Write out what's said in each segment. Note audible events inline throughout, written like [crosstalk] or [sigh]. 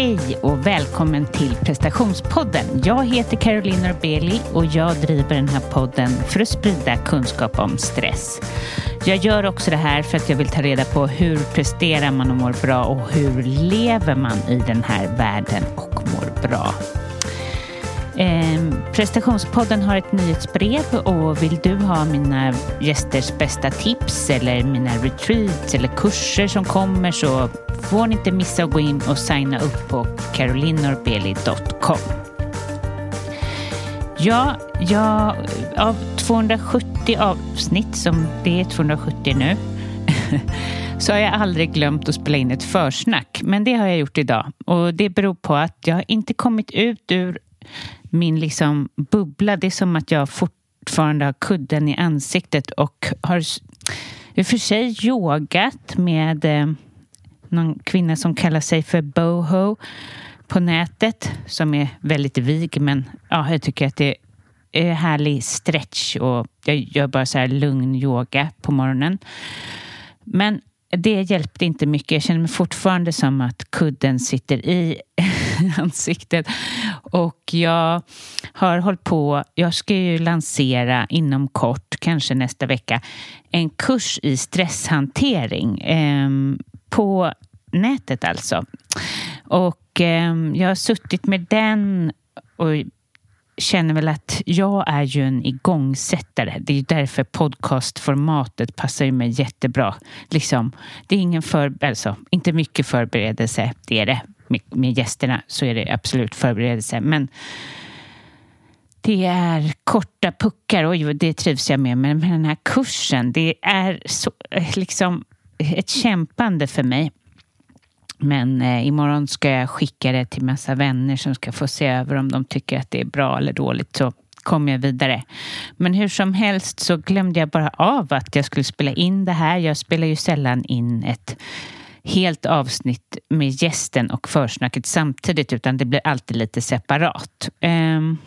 Hej och välkommen till prestationspodden. Jag heter Caroline Norbeli och jag driver den här podden för att sprida kunskap om stress. Jag gör också det här för att jag vill ta reda på hur presterar man och mår bra och hur lever man i den här världen och mår bra. Eh, prestationspodden har ett nyhetsbrev och vill du ha mina gästers bästa tips eller mina retreats eller kurser som kommer så får ni inte missa att gå in och signa upp på carolinorbeli.com. Ja, jag, av 270 avsnitt, som det är 270 nu, [laughs] så har jag aldrig glömt att spela in ett försnack. Men det har jag gjort idag och det beror på att jag inte kommit ut ur min liksom bubbla. Det är som att jag fortfarande har kudden i ansiktet och har i och för sig yogat med eh, någon kvinna som kallar sig för boho på nätet som är väldigt vig men ja, jag tycker att det är härlig stretch och jag gör bara så här lugn yoga på morgonen. Men det hjälpte inte mycket. Jag känner mig fortfarande som att kudden sitter i i [laughs] ansiktet. Och jag har hållit på, jag ska ju lansera inom kort, kanske nästa vecka, en kurs i stresshantering eh, på nätet alltså. Och eh, jag har suttit med den och känner väl att jag är ju en igångsättare. Det är ju därför podcastformatet passar ju mig jättebra. Liksom, det är ingen för, alltså, inte mycket förberedelse, det är det. Med, med gästerna så är det absolut förberedelse. Men det är korta puckar, oj det trivs jag med. Men med den här kursen, det är så, eh, liksom ett kämpande för mig. Men eh, imorgon ska jag skicka det till massa vänner som ska få se över om de tycker att det är bra eller dåligt. Så kommer jag vidare. Men hur som helst så glömde jag bara av att jag skulle spela in det här. Jag spelar ju sällan in ett helt avsnitt med gästen och försnacket samtidigt utan det blir alltid lite separat. Um,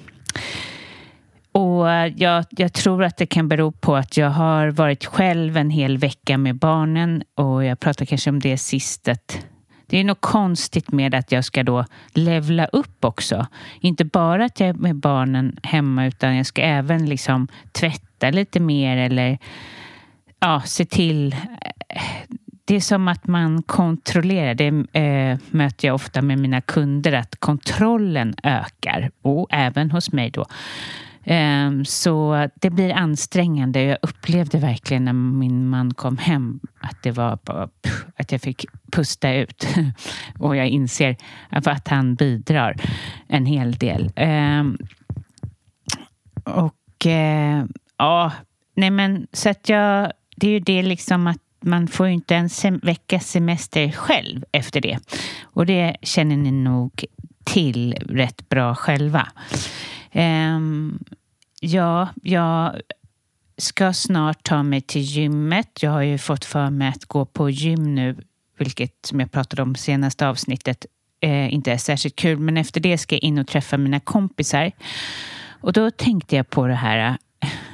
och jag, jag, tror att det kan bero på att jag har varit själv en hel vecka med barnen och jag pratade kanske om det sist att det är något konstigt med att jag ska då levla upp också. Inte bara att jag är med barnen hemma utan jag ska även liksom tvätta lite mer eller ja, se till eh, det är som att man kontrollerar. Det eh, möter jag ofta med mina kunder, att kontrollen ökar. Och även hos mig då. Eh, så det blir ansträngande. Jag upplevde verkligen när min man kom hem att det var bara, att jag fick pusta ut. [laughs] Och jag inser att han bidrar en hel del. Eh, och eh, ja, nej men så att jag, det är ju det liksom att man får ju inte en sem veckas semester själv efter det. Och det känner ni nog till rätt bra själva. Um, ja, jag ska snart ta mig till gymmet. Jag har ju fått för mig att gå på gym nu, vilket som jag pratade om senaste avsnittet eh, inte är särskilt kul. Men efter det ska jag in och träffa mina kompisar. Och då tänkte jag på det här.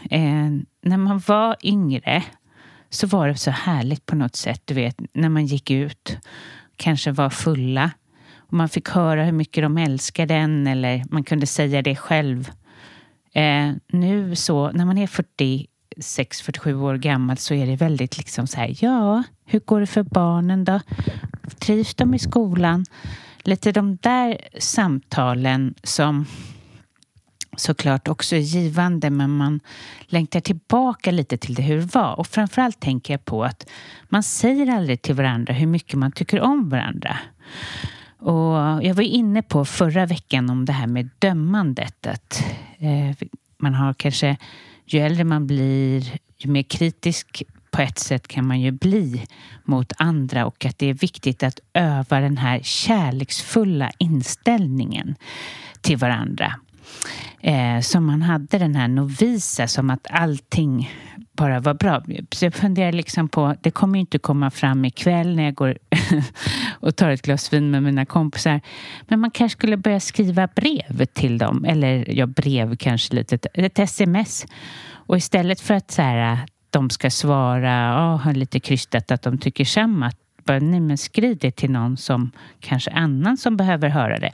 Eh, när man var yngre så var det så härligt på något sätt. Du vet, när man gick ut, kanske var fulla och man fick höra hur mycket de älskade en eller man kunde säga det själv. Eh, nu så, när man är 46, 47 år gammal så är det väldigt liksom så här, ja, hur går det för barnen då? Trivs de i skolan? Lite de där samtalen som såklart också är givande men man längtar tillbaka lite till det hur det var. Och framförallt tänker jag på att man säger aldrig till varandra hur mycket man tycker om varandra. Och jag var inne på förra veckan om det här med dömandet. Att eh, man har kanske, ju äldre man blir, ju mer kritisk på ett sätt kan man ju bli mot andra och att det är viktigt att öva den här kärleksfulla inställningen till varandra. Eh, som man hade den här novisa, som att allting bara var bra. Så jag funderar liksom på, det kommer ju inte komma fram ikväll när jag går [laughs] och tar ett glas vin med mina kompisar. Men man kanske skulle börja skriva brev till dem. Eller ja, brev kanske lite, ett sms. Och istället för att så här, de ska svara oh, lite krystat att de tycker samma bara, nej men skriv det till någon som kanske annan som behöver höra det.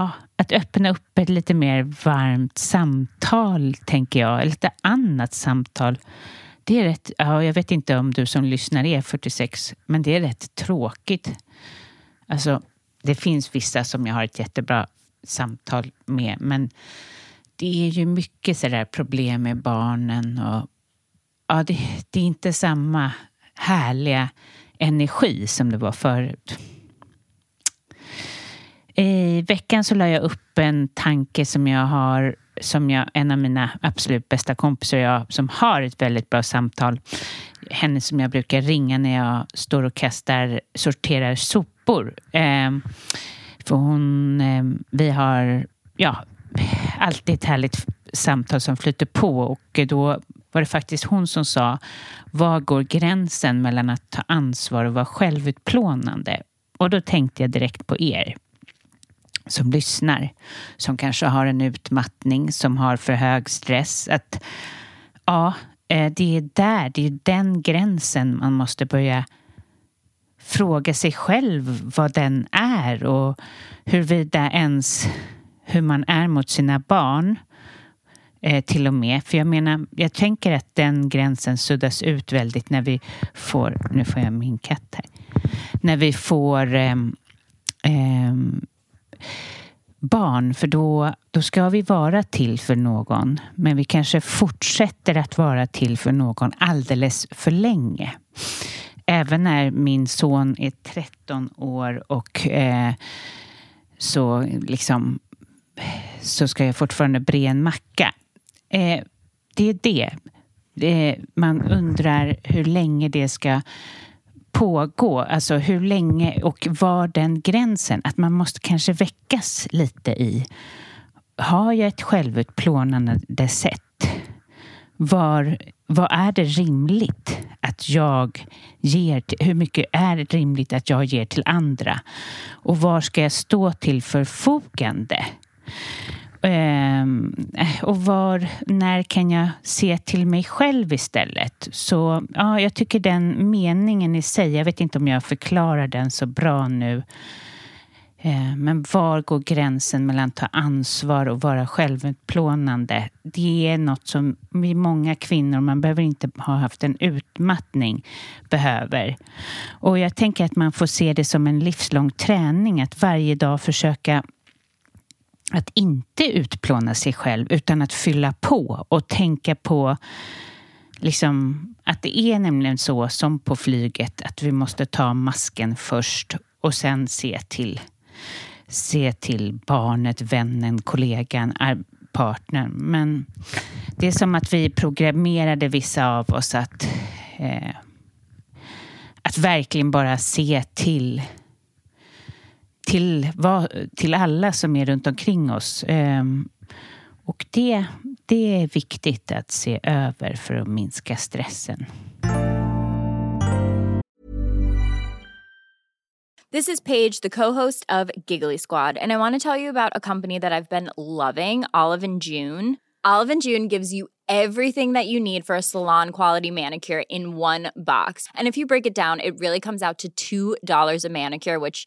Ja, att öppna upp ett lite mer varmt samtal, tänker jag. Lite annat samtal. Det är rätt, ja, jag vet inte om du som lyssnar är 46, men det är rätt tråkigt. Alltså, det finns vissa som jag har ett jättebra samtal med, men det är ju mycket sådär problem med barnen och ja, det, det är inte samma härliga energi som det var förut. I veckan så la jag upp en tanke som jag har som jag, en av mina absolut bästa kompisar och jag som har ett väldigt bra samtal. Henne som jag brukar ringa när jag står och kastar, sorterar sopor. Eh, för hon, eh, vi har ja, alltid ett härligt samtal som flyter på och då var det faktiskt hon som sa var går gränsen mellan att ta ansvar och vara självutplånande? Och då tänkte jag direkt på er som lyssnar, som kanske har en utmattning, som har för hög stress. Att ja, eh, det är där, det är den gränsen man måste börja fråga sig själv vad den är och huruvida ens hur man är mot sina barn eh, till och med. För jag menar, jag tänker att den gränsen suddas ut väldigt när vi får, nu får jag min katt här, när vi får eh, eh, barn, för då, då ska vi vara till för någon. Men vi kanske fortsätter att vara till för någon alldeles för länge. Även när min son är 13 år och eh, så liksom så ska jag fortfarande bre en macka. Eh, det är det. det. Man undrar hur länge det ska pågå. Alltså hur länge och var den gränsen? Att man måste kanske väckas lite i. Har jag ett självutplånande sätt? Var, vad är det rimligt att jag ger? Till, hur mycket är det rimligt att jag ger till andra? Och var ska jag stå till förfogande? Ehm, och var, när kan jag se till mig själv istället? Så ja, jag tycker den meningen i sig, jag vet inte om jag förklarar den så bra nu. Ehm, men var går gränsen mellan att ta ansvar och vara självutplånande? Det är något som vi många kvinnor, man behöver inte ha haft en utmattning, behöver. Och jag tänker att man får se det som en livslång träning, att varje dag försöka att inte utplåna sig själv utan att fylla på och tänka på liksom, att det är nämligen så som på flyget att vi måste ta masken först och sen se till, se till barnet, vännen, kollegan, partnern. Men det är som att vi programmerade vissa av oss att, eh, att verkligen bara se till till, till alla som är runt omkring oss. Ehm, och det, det är viktigt att se över för att minska stressen. This is Paige, the co-host of Giggly Squad, and I want to tell you about a company that I've been loving, Olive and June. Olive and June gives you everything that you need for a salon quality manicure in one box. And if you break it down, it really comes out to $2 a manicure, which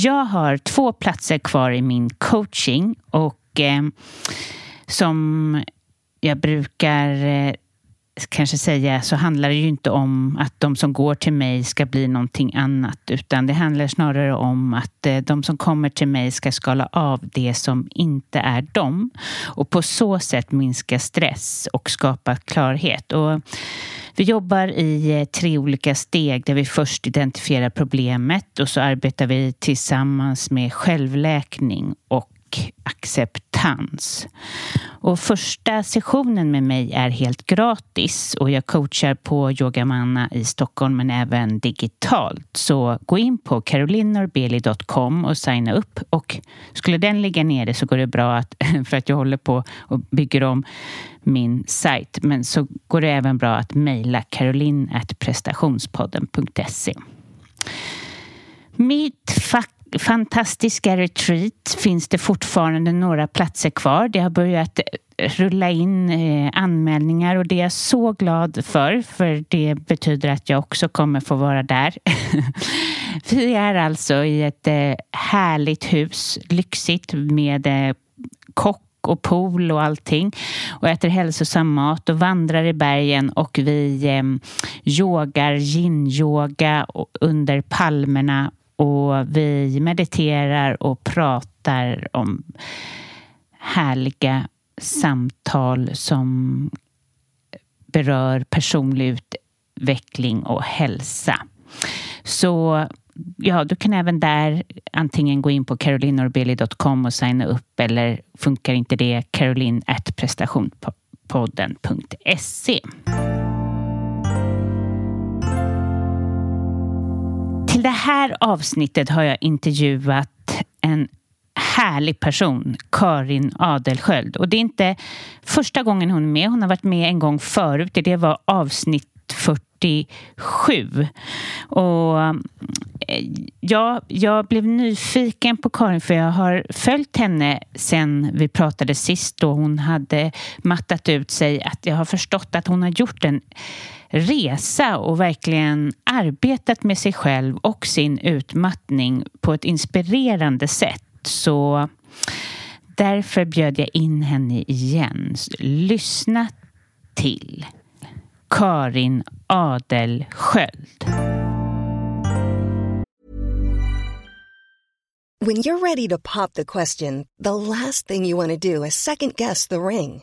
Jag har två platser kvar i min coaching och eh, som jag brukar eh, kanske säga så handlar det ju inte om att de som går till mig ska bli någonting annat utan det handlar snarare om att eh, de som kommer till mig ska skala av det som inte är dem och på så sätt minska stress och skapa klarhet. Och vi jobbar i eh, tre olika steg där vi först identifierar problemet och så arbetar vi tillsammans med självläkning och acceptans. Och första sessionen med mig är helt gratis och jag coachar på Yogamanna i Stockholm men även digitalt. Så gå in på carolinorbeli.com och signa upp och skulle den ligga nere så går det bra att, [laughs] för att jag håller på och bygger om min sajt. Men så går det även bra att mejla caroline.prestationspodden.se. Mitt fack fantastiska retreat finns det fortfarande några platser kvar. Det har börjat eh, rulla in eh, anmälningar och det är jag så glad för, för det betyder att jag också kommer få vara där. [laughs] Vi är alltså i ett eh, härligt hus, lyxigt med kock och pool och allting och äter hälsosam mat och vandrar i bergen och vi eh, yogar yin-yoga under palmerna och vi mediterar och pratar om härliga samtal som berör personlig utveckling och hälsa. Så ja, du kan även där antingen gå in på carolinorbeli.com och signa upp eller funkar inte det, caroline Till det här avsnittet har jag intervjuat en härlig person, Karin Adelsköld. Och det är inte första gången hon är med. Hon har varit med en gång förut. Det var avsnitt 47. Och eh, ja, jag blev nyfiken på Karin för jag har följt henne sen vi pratade sist då hon hade mattat ut sig. Att jag har förstått att hon har gjort en resa och verkligen arbetat med sig själv och sin utmattning på ett inspirerande sätt. Så därför bjöd jag in henne igen. Lyssna till Karin Adelsköld. When you're ready to pop the question, the last thing you want to do is second guess the ring.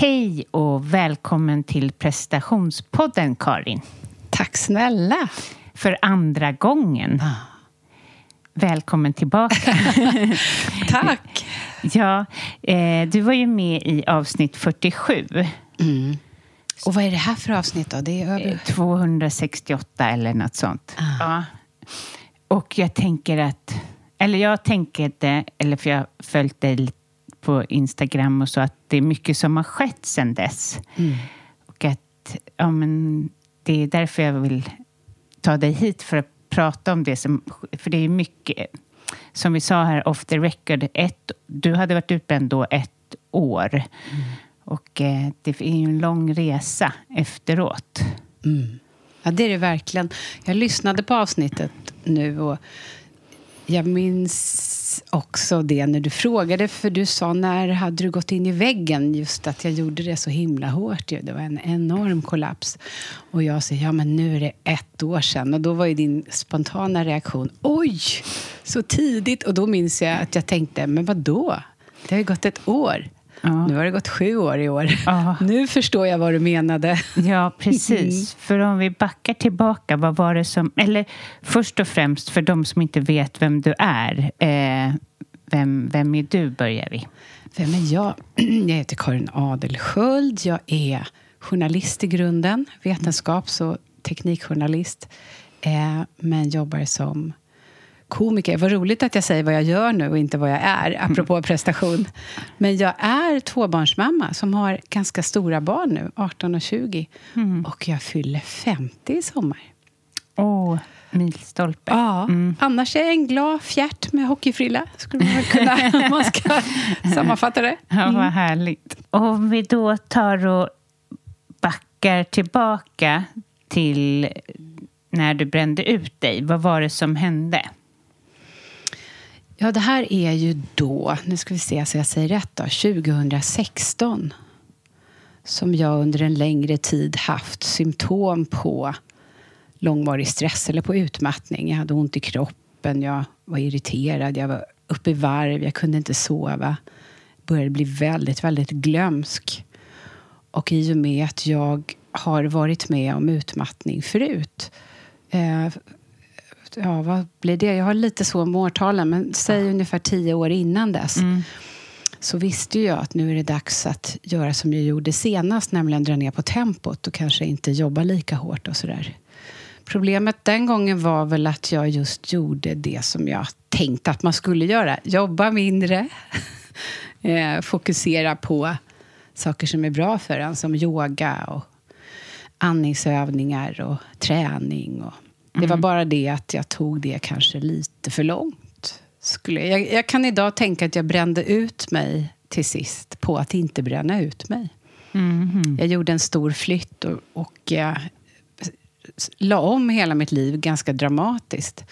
Hej och välkommen till prestationspodden, Karin. Tack snälla. För andra gången. Välkommen tillbaka. [laughs] Tack. ja, eh, du var ju med i avsnitt 47. Mm. Och vad är det här för avsnitt då? Det är över... 268 eller något sånt. Ja. Och jag tänker att, eller jag tänker det, eller för jag har följt dig lite på Instagram och så, att det är mycket som har skett sedan dess. Mm. Och att, ja men, det är därför jag vill ta dig hit för att prata om det. Som, för det är mycket, som vi sa här off the record, ett, du hade varit utbränd då ett år. Mm. Och eh, det är ju en lång resa efteråt. Mm. Ja, det är det verkligen. Jag lyssnade på avsnittet nu och jag minns också det när du frågade, för du sa när hade du gått in i väggen? Just att jag gjorde det så himla hårt. Det var en enorm kollaps. Och jag säger, ja men nu är det ett år sedan. Och då var ju din spontana reaktion, oj, så tidigt. Och då minns jag att jag tänkte, men vad då? Det har ju gått ett år. Ja. Nu har det gått sju år i år. Ja. [laughs] Nu förstår jag vad du menade. Ja, precis. För om vi backar tillbaka, vad var det som... Eller först och främst, för de som inte vet vem du är. Eh, vem, vem är du, börjar vi. Vem är jag? [clears throat] Jag heter Karin Adelsköld. Jag är journalist i grunden. Vetenskaps och teknikjournalist. Eh, men jobbar som komiker. Vad roligt att jag säger vad jag gör nu och inte vad jag är, apropå prestation. Men jag är tvåbarnsmamma som har ganska stora barn nu, 18 och 20. Och jag fyller 50 i sommar. Åh, milstolpe. Ja, annars är jag en glad fjärt med hockeyfrilla, skulle man kunna, [laughs] man ska sammanfatta det. Ja, vad härligt. Om vi då tar och backar tillbaka till när du brände ut dig. Vad var det som hände? Ja, det här är ju då, nu ska vi se så jag säger rätt då, 2016. Som jag under en längre tid haft symptom på långvarig stress eller på utmattning. Jag hade ont i kroppen, jag var irriterad, jag var uppe i varv, jag kunde inte sova. Började bli väldigt, väldigt glömsk. Och i och med att jag har varit med om utmattning förut eh, ja, vad blir det? Jag har lite så med årtalen, men säg ungefär tio år innan dess. Så visste jag att nu är det dags att göra som jag gjorde senast, nämligen dra ner på tempot och kanske inte jobba lika hårt och sådär. Problemet den gången var väl att jag just gjorde det som jag tänkte att man skulle göra. Jobba mindre, [laughs] eh, fokusera på saker som är bra för en, som yoga och andningsövningar och träning. Och det var bara det att jag tog det kanske lite för långt. Skulle jag, jag kan idag tänka att jag brände ut mig till sist på att inte bränna ut mig. Jag gjorde en stor flytt och, och eh, la om hela mitt liv ganska dramatiskt.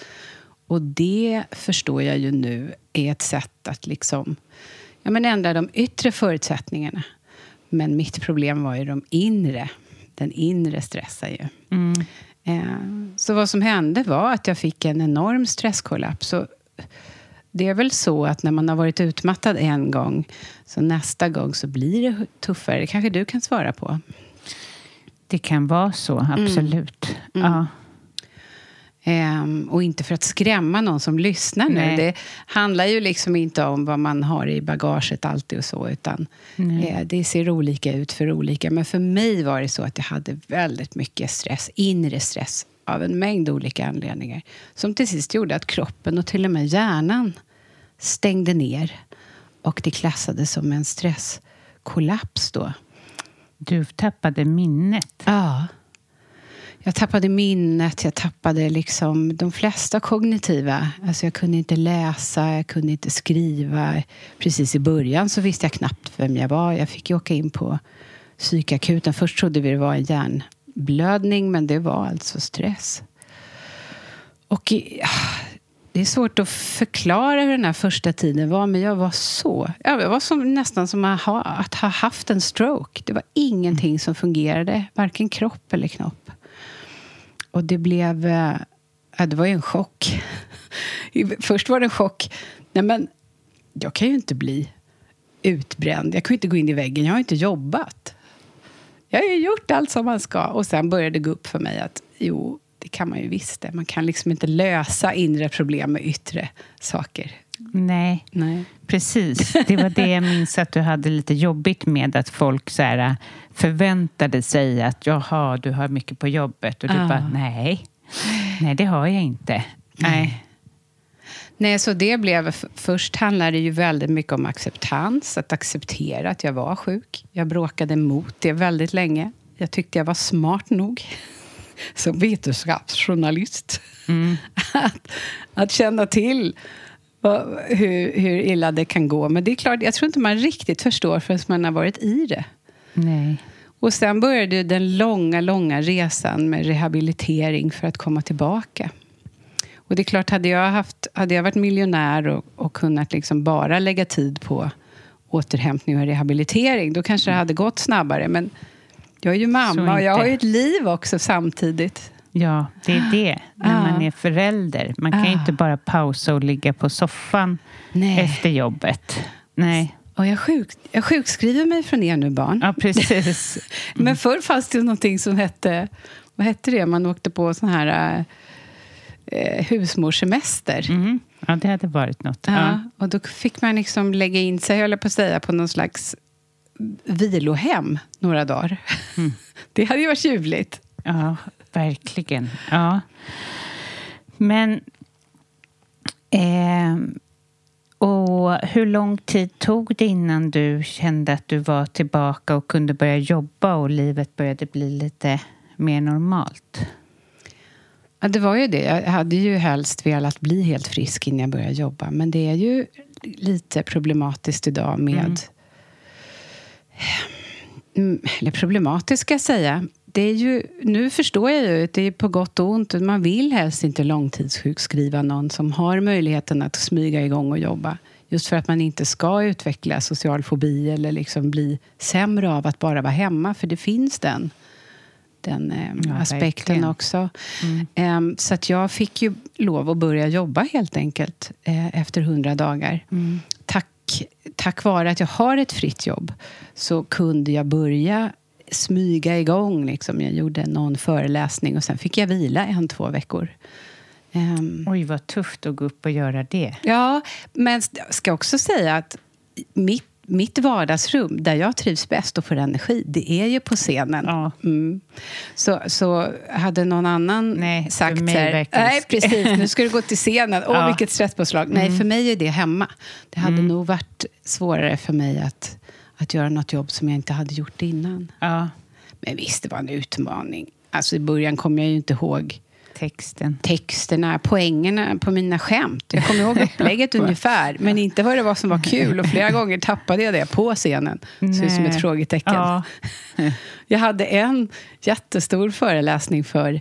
Och det förstår jag ju nu är ett sätt att liksom, ja, men ändra de yttre förutsättningarna. Men mitt problem var ju de inre. Den inre stressen ju. Eh, Så vad som hände var att jag fick en enorm stresskollaps. Så det är väl så att när man har varit utmattad en gång, så nästa gång så blir det tuffare. Det kanske du kan svara på. Det kan vara så, absolut. Ja. Ehm, och inte för att skrämma någon som lyssnar nu. Nej. Det handlar ju liksom inte om vad man har i bagaget alltid och så, utan eh, det ser olika ut för olika. Men för mig var det så att jag hade väldigt mycket stress, inre stress, av en mängd olika anledningar. Som till sist gjorde att kroppen och till och med hjärnan stängde ner. Och det klassades som en stresskollaps då. Du tappade minnet. Ja. Jag tappade minnet, jag tappade liksom de flesta kognitiva. Alltså jag kunde inte läsa, jag kunde inte skriva. Precis i början så visste jag knappt vem jag var. Jag fick ju åka in på psykakuten. Först trodde vi det var en hjärnblödning, men det var alltså stress. Och eh, det är svårt att förklara hur den här första tiden var, men jag var så... Jag var som, nästan som att ha, att ha haft en stroke. Det var ingenting som fungerade, varken kropp eller knopp. Och det blev... Eh, ja, det var ju en chock. Först var det en chock. Nej, men jag kan ju inte bli utbränd. Jag kan ju inte gå in i väggen. Jag har inte jobbat. Jag har ju gjort allt som man ska. Och sen började det gå upp för mig att jo, det kan man ju visst det. Man kan liksom inte lösa inre problem med yttre saker. Nej, Nej. precis. Det var det jag minns att du hade lite jobbigt med. Att folk så här, förväntade sig att jaha, du har mycket på jobbet. Och du Ah. bara, nej. Nej, det har jag inte. Nej. Nej, så det blev... Först handlade det ju väldigt mycket om acceptans. Att acceptera att jag var sjuk. Jag bråkade mot det väldigt länge. Jag tyckte jag var smart nog [laughs] som vetenskapsjournalist. [laughs] att, att känna till hur, hur illa det kan gå. Men det är klart, jag tror inte man riktigt förstår förrän man har varit i det. nej. Och sen började den långa, långa resan med rehabilitering för att komma tillbaka. Och det är klart, hade jag, haft, hade jag varit miljonär och, och kunnat liksom bara lägga tid på återhämtning och rehabilitering, då kanske det hade gått snabbare. Men jag är ju mamma och jag har ju ett liv också samtidigt. Ja, det är det. När man är förälder. Man kan ju inte bara pausa och ligga på soffan Nej. efter jobbet. Nej. Och jag, sjuk, jag sjukskriver mig från er nu, barn. Ja, precis. [laughs] Men förr fanns det ju någonting som hette... Vad hette det? Man åkte på sån här eh, husmorssemester. Mm. Ja, det hade varit något. Ja, Ja. och då fick man liksom lägga in sig, höll jag på att säga, på någon slags vilohem några dagar. [laughs] Det hade ju varit ljuvligt. Ja, verkligen. Ja. Men... Eh, och hur lång tid tog det innan du kände att du var tillbaka och kunde börja jobba och livet började bli lite mer normalt? Ja, det var ju det. Jag hade ju helst velat bli helt frisk innan jag började jobba. Men det är ju lite problematiskt idag med... Mm, eller problematiskt ska jag säga. Det är ju, nu förstår jag ju det är på gott och ont. Man vill helst inte långtidssjukskriva någon som har möjligheten att smyga igång och jobba. Just för att man inte ska utveckla social fobi eller liksom bli sämre av att bara vara hemma. För det finns den, den eh, Ja, aspekten verkligen. också. Ehm, så att jag fick ju lov att börja jobba helt enkelt eh, efter hundra dagar. Tack, tack vare att jag har ett fritt jobb så kunde jag börja smyga igång. Liksom. Jag gjorde någon föreläsning och sen fick jag vila en, två veckor. Ehm, Oj, vad tufft att gå upp och göra det. Ja, men jag ska också säga att mitt, mitt vardagsrum, där jag trivs bäst och får energi, det är ju på scenen. Ja. Mm. Så, så hade någon annan Nej, sagt så här, nej precis, nu [laughs] ska du gå till scenen. Åh, Ja. vilket stresspåslag. Nej, för mig är det hemma. Det hade nog varit svårare för mig att, att göra något jobb som jag inte hade gjort innan. Ja, Men visst, det var en utmaning. Alltså i början kom jag ju inte ihåg texten. texterna, poängerna på mina skämt. Jag kommer ihåg upplägget [laughs] ungefär, men inte vad det var som var kul. Och flera gånger tappade jag det på scenen. Så det är som Nej. ett frågetecken. Ja. [laughs] Jag hade en jättestor föreläsning för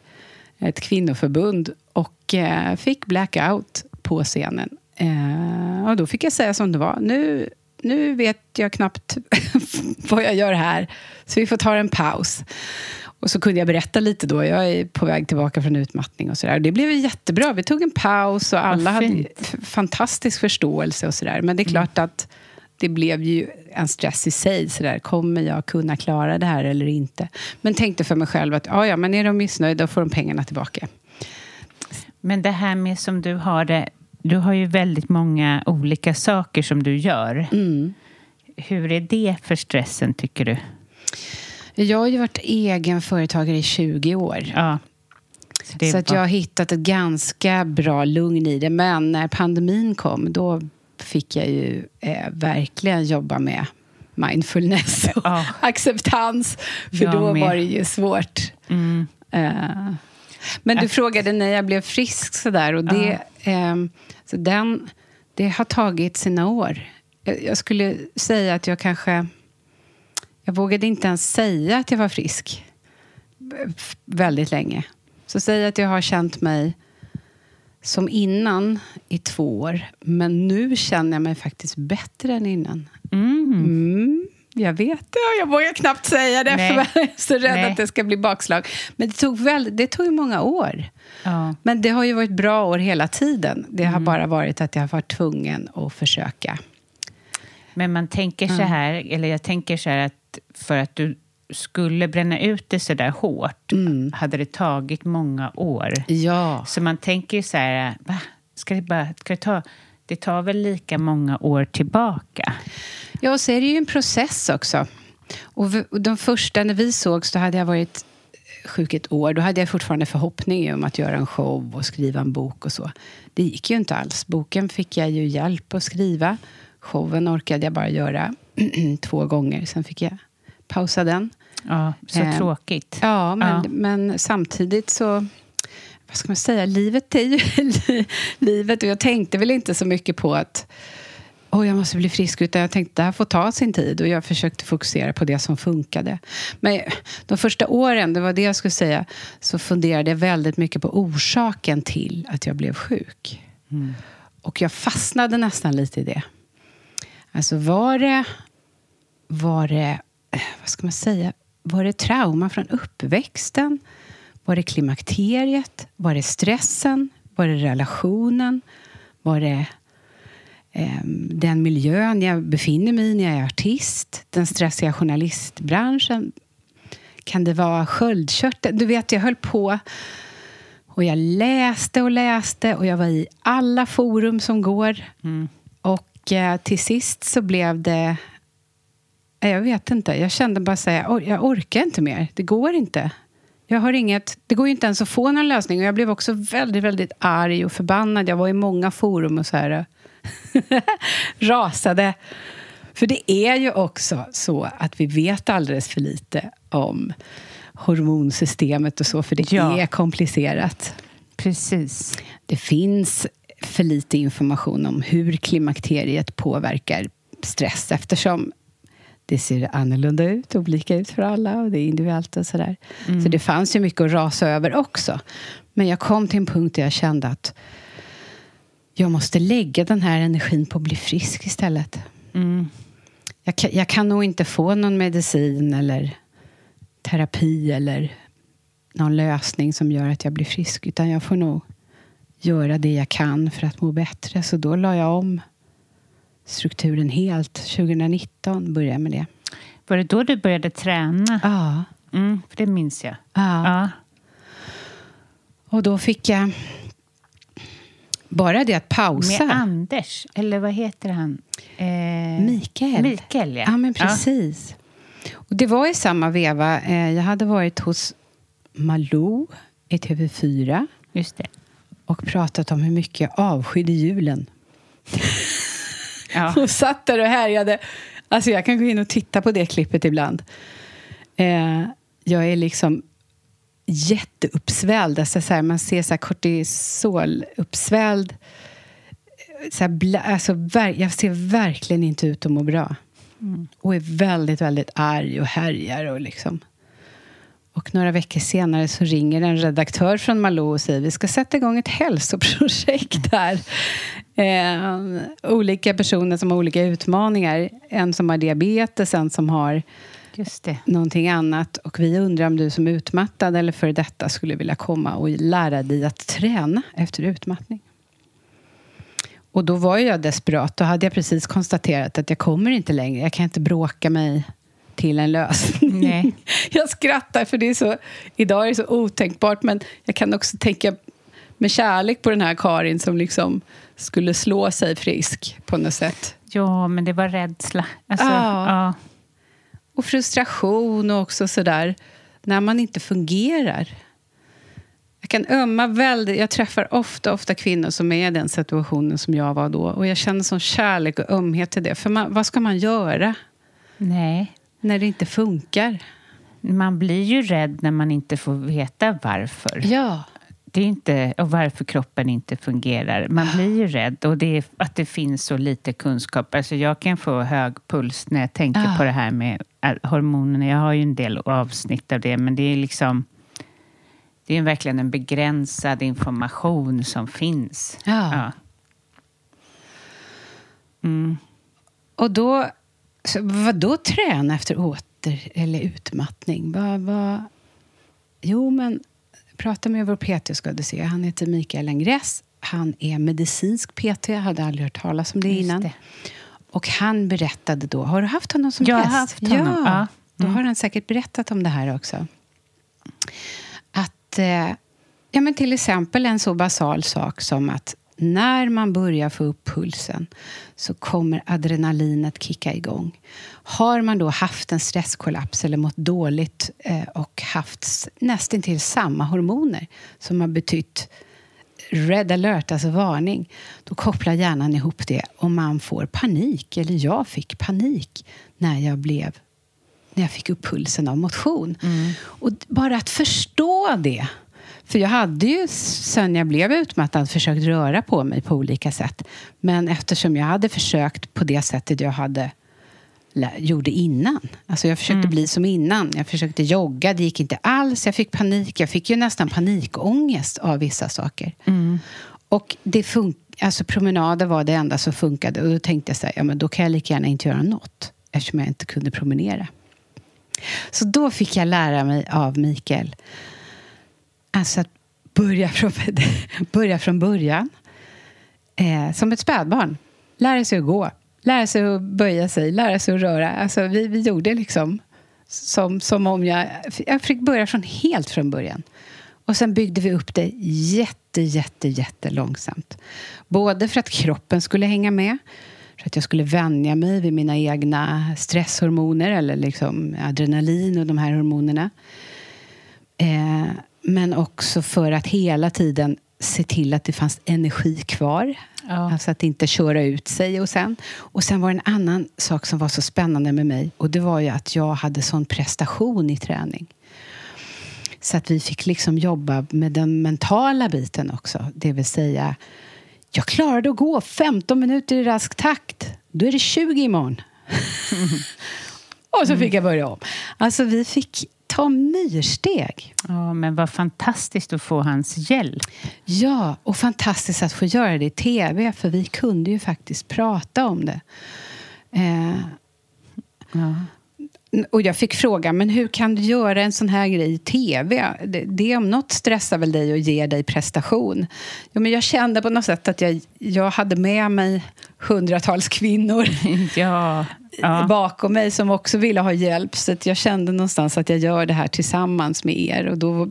ett kvinnoförbund och eh, fick blackout på scenen. Eh, och då fick jag säga som det var. Nu, nu vet jag knappt [laughs] vad jag gör här, så vi får ta en paus. Och så kunde jag berätta lite då. Jag är på väg tillbaka från utmattning och sådär. Det blev jättebra. Vi tog en paus och alla hade fantastisk förståelse och sådär. Men det är klart att det blev ju en stress i sig. Så där, kommer jag kunna klara det här eller inte? Men tänkte för mig själv att ja, ja, men är de missnöjda får de pengarna tillbaka. Men det här med som du har det, du har ju väldigt många olika saker som du gör. Mm. Hur är det för stressen, tycker du? Jag har ju varit egen företagare i 20 år. Ja. Så, Så att jag har hittat ett ganska bra lugn i det. Men när pandemin kom, då fick jag ju eh, verkligen jobba med mindfulness och Ja. [laughs] acceptans. För Jag då med. var det ju svårt. Mm. Eh, men du frågade när jag blev frisk sådär. Och det, ehm, så den, det har tagit sina år. Jag, jag skulle säga att jag kanske... Jag vågade inte ens säga att jag var frisk väldigt länge. Så säg att jag har känt mig som innan i två år. Men nu känner jag mig faktiskt bättre än innan. Mm, jag vet det, jag vågar knappt säga det Nej. för jag är så rädd Nej. att det ska bli bakslag. Men det tog, väl, det tog många år. Ja. Men det har ju varit bra år hela tiden. Det Mm. har bara varit att jag har varit tvungen att försöka. Men man tänker så här, eller jag tänker så här att för att du skulle bränna ut det så där hårt hade det tagit många år. Ja. Så man tänker så här, va? Ska det, bara, ska det ta... Det tar väl lika många år tillbaka? Ja, och så är det ju en process också. Och de första, när vi sågs, då hade jag varit sjuk ett år. Då hade jag fortfarande förhoppning om att göra en show och skriva en bok och så. Det gick ju inte alls. Boken fick jag ju hjälp att skriva. Showen orkade jag bara göra [clears throat] två gånger. Sen fick jag pausa den. Ja, så Eh, tråkigt. Ja, men, Ja. men samtidigt så... Vad ska man säga? Livet är ju [laughs] livet. Och jag tänkte väl inte så mycket på att Åh, jag måste bli frisk. Utan jag tänkte det här får ta sin tid. Och jag försökte fokusera på det som funkade. Men de första åren, det var det jag skulle säga, så funderade jag väldigt mycket på orsaken till att jag blev sjuk. Och jag fastnade nästan lite i det. Alltså var det... Var det... eh, Vad ska man säga? Var det trauma från uppväxten? Var det klimakteriet? Var det stressen? Var det relationen? Var det ehm, den miljön jag befinner mig i när jag är artist? Den stressiga journalistbranschen? Kan det vara sköldkörteln? Du vet, jag höll på och jag läste och läste och jag var i alla forum som går. Och eh, till sist så blev det... Nej, Jag vet inte. Jag kände bara "Or- jag orkar inte mer. Det går inte. Jag har inget, det går ju inte ens att få någon lösning. Och jag blev också väldigt, väldigt arg och förbannad. Jag var i många forum och så här [laughs] rasade. För det är ju också så att vi vet alldeles för lite om hormonsystemet och så, för det Ja. är komplicerat. Precis. Det finns för lite information om hur klimakteriet påverkar stress eftersom det ser annorlunda ut, olika ut för alla och det är individuellt och sådär. Så det fanns ju mycket att rasa över också. Men jag kom till en punkt där jag kände att jag måste lägga den här energin på att bli frisk istället. Jag, kan, jag kan nog inte få någon medicin eller terapi eller någon lösning som gör att jag blir frisk. Utan jag får nog göra det jag kan för att må bättre. Så då la jag om strukturen helt. 2019 började jag med det. Var det då du började träna? Ja. Mm, för det minns jag. ja. Ja. Och då fick jag bara det att pausa. Med Anders, eller vad heter han? Eh, Mikael. Mikael, ja. Ja, men precis. Och det var i samma veva. Eh, jag hade varit hos Malou i TV4 Just det. och pratat om hur mycket jag avskydde julen. [laughs] Ja. [laughs] Och satt där och härjade. Alltså jag kan gå in och titta på det klippet ibland. Eh, jag är liksom jätteuppsvälld. Alltså så här, man ser så här kortisoluppsvälld. Så här alltså, jag ser verkligen inte ut att må bra. Och är väldigt, väldigt arg och härjar. Och, liksom. och några veckor senare så ringer en redaktör från Malou och säger vi ska sätta igång ett hälsoprojekt här. Eh, olika personer som har olika utmaningar. En som har diabetes, en som har Just det. någonting annat. Och vi undrar om du som utmattad eller för detta skulle vilja komma och lära dig att träna efter utmattning. Och då var jag desperat. Då hade jag precis konstaterat att jag kommer inte längre. Jag kan inte bråka mig till en lösning. Nej. [laughs] Jag skrattar för det är så, idag är det så otänkbart. Men jag kan också tänka med kärlek på den här Karin som liksom skulle slå sig frisk på något sätt. Ja, men det var rädsla. Alltså, Ja. ja. Och frustration och också sådär när man inte fungerar. Jag kan ömma väldigt. Jag träffar ofta, ofta kvinnor som är i den situationen som jag var då. Och jag känner sån kärlek och ömhet till det. För man, vad ska man göra Nej. när det inte funkar? Man blir ju rädd när man inte får veta varför. Ja. Det är inte, och varför kroppen inte fungerar. Man blir ju rädd och det är att det finns så lite kunskap. Alltså jag kan få hög puls när jag tänker Ah. på det här med hormonerna. Jag har ju en del avsnitt av det, men det är liksom det är verkligen en begränsad information som finns. Ja. Och då, vad då träna efter åter eller utmattning? Vad, vad, jo, men prata med vår PT ska du se. Han heter Mikael Engress. Han är medicinsk PT. Jag hade aldrig hört talas om det Just innan. det. Och han berättade då... Har du haft honom som Jag har gäst? haft honom, Ja, ja. Mm. då har han säkert berättat om det här också. Att, eh, ja, men till exempel en så basal sak som att när man börjar få upp pulsen så kommer adrenalinet kicka igång. Har man då haft en stresskollaps eller mått dåligt eh, och haft nästintill samma hormoner som har betytt red alert, alltså varning, då kopplar hjärnan ihop det och man får panik. Eller jag fick panik när jag blev när jag fick upp pulsen av motion. Och d- bara att förstå det. För jag hade ju sen jag blev utmattad försökt röra på mig på olika sätt. Men eftersom jag hade försökt på det sättet jag hade gjorde innan. Alltså jag försökte bli som innan. Jag försökte jogga, det gick inte alls. Jag fick panik. Jag fick ju nästan panikångest av vissa saker. Och det fun- alltså promenader var det enda som funkade. Och då tänkte jag så här, ja men då kan jag lika gärna inte göra något. Eftersom jag inte kunde promenera. Så då fick jag lära mig av Mikael. Alltså att börja från, [laughs] börja från början. Eh, som ett spädbarn. Lära sig att gå. Lära sig att böja sig. Lära sig att röra. Alltså vi, vi gjorde liksom som, som om jag... Jag fick börja från helt från början. Och sen byggde vi upp det jätte, jätte, jätte långsamt. Både för att kroppen skulle hänga med, för att jag skulle vänja mig vid mina egna stresshormoner eller liksom adrenalin och de här hormonerna. Eh, men också för att hela tiden se till att det fanns energi kvar. Ja. Alltså att inte köra ut sig. Och sen, och sen var det en annan sak som var så spännande med mig. Och det var ju att jag hade sån prestation i träning. Så att vi fick liksom jobba med den mentala biten också. Det vill säga, jag klarade att gå 15 minuter i rask takt. Då är det 20 imorgon. [laughs] och så fick jag börja om. Alltså vi fick ta myrsteg. Ja, men vad fantastiskt att få hans hjälp. Ja, och fantastiskt att få göra det i tv, för vi kunde ju faktiskt prata om det. Eh, Ja. och jag fick fråga, men hur kan du göra en sån här grej i tv? Det, det om något stressar väl dig och ger dig prestation? Jo, men jag kände på något sätt att jag, jag hade med mig hundratals kvinnor [laughs] Ja, ja. bakom mig som också ville ha hjälp. Så att jag kände någonstans att jag gör det här tillsammans med er. Och då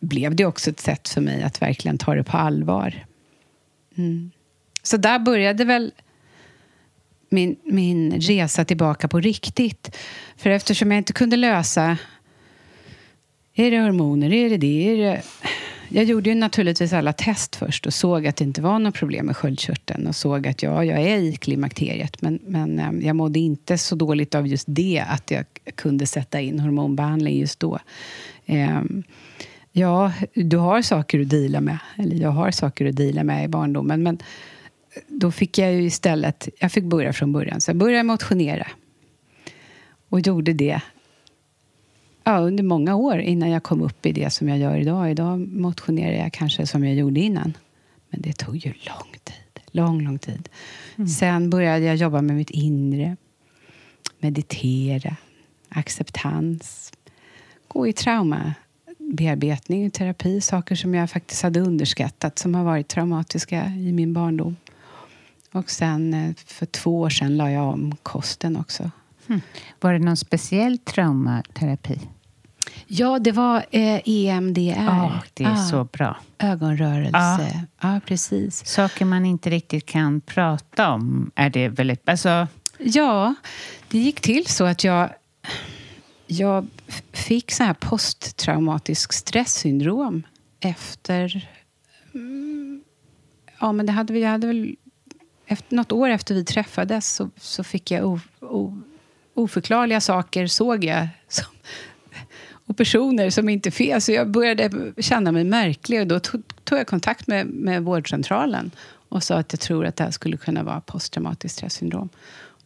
blev det också ett sätt för mig att verkligen ta det på allvar. Mm. Så där började väl min, min resa tillbaka på riktigt. För eftersom jag inte kunde lösa... Är det hormoner? Är det det? Är det... Jag gjorde ju naturligtvis alla test först och såg att det inte var något problem med sköldkörteln och såg att ja, jag är i klimakteriet. Men, men ehm, jag mådde inte så dåligt av just det att jag kunde sätta in hormonbehandling just då. Ehm, ja, du har saker att deala med. Eller jag har saker att deala med i barndomen. Men eh, då fick jag ju istället... Jag fick börja från början. Så jag började motionera. Och gjorde det ja, under många år innan jag kom upp i det som jag gör idag. Idag motionerar jag kanske som jag gjorde innan. Men det tog ju lång tid. Lång, lång tid. Sen började jag jobba med mitt inre. Meditera. Acceptans. Gå i traumabearbetning terapi. Saker som jag faktiskt hade underskattat som har varit traumatiska i min barndom. Och sen eh, för två år sedan la jag om kosten också. Var det någon speciell traumaterapi? Ja, det var eh, EMDR. Ja, det är Ah, så bra. Ögonrörelse. Ja. precis. Saker man inte riktigt kan prata om är det väldigt... Alltså, Ja, det gick till så att jag, jag fick så här posttraumatisk stresssyndrom efter... Mm, ja, men det hade vi, jag hade väl... Efter, något år efter vi träffades så, så fick jag o, o, oförklarliga saker, såg jag. Som, och personer som inte finns. Så jag började känna mig märklig och då tog, tog jag kontakt med, med vårdcentralen och sa att jag tror att det här skulle kunna vara posttraumatiskt stressyndrom.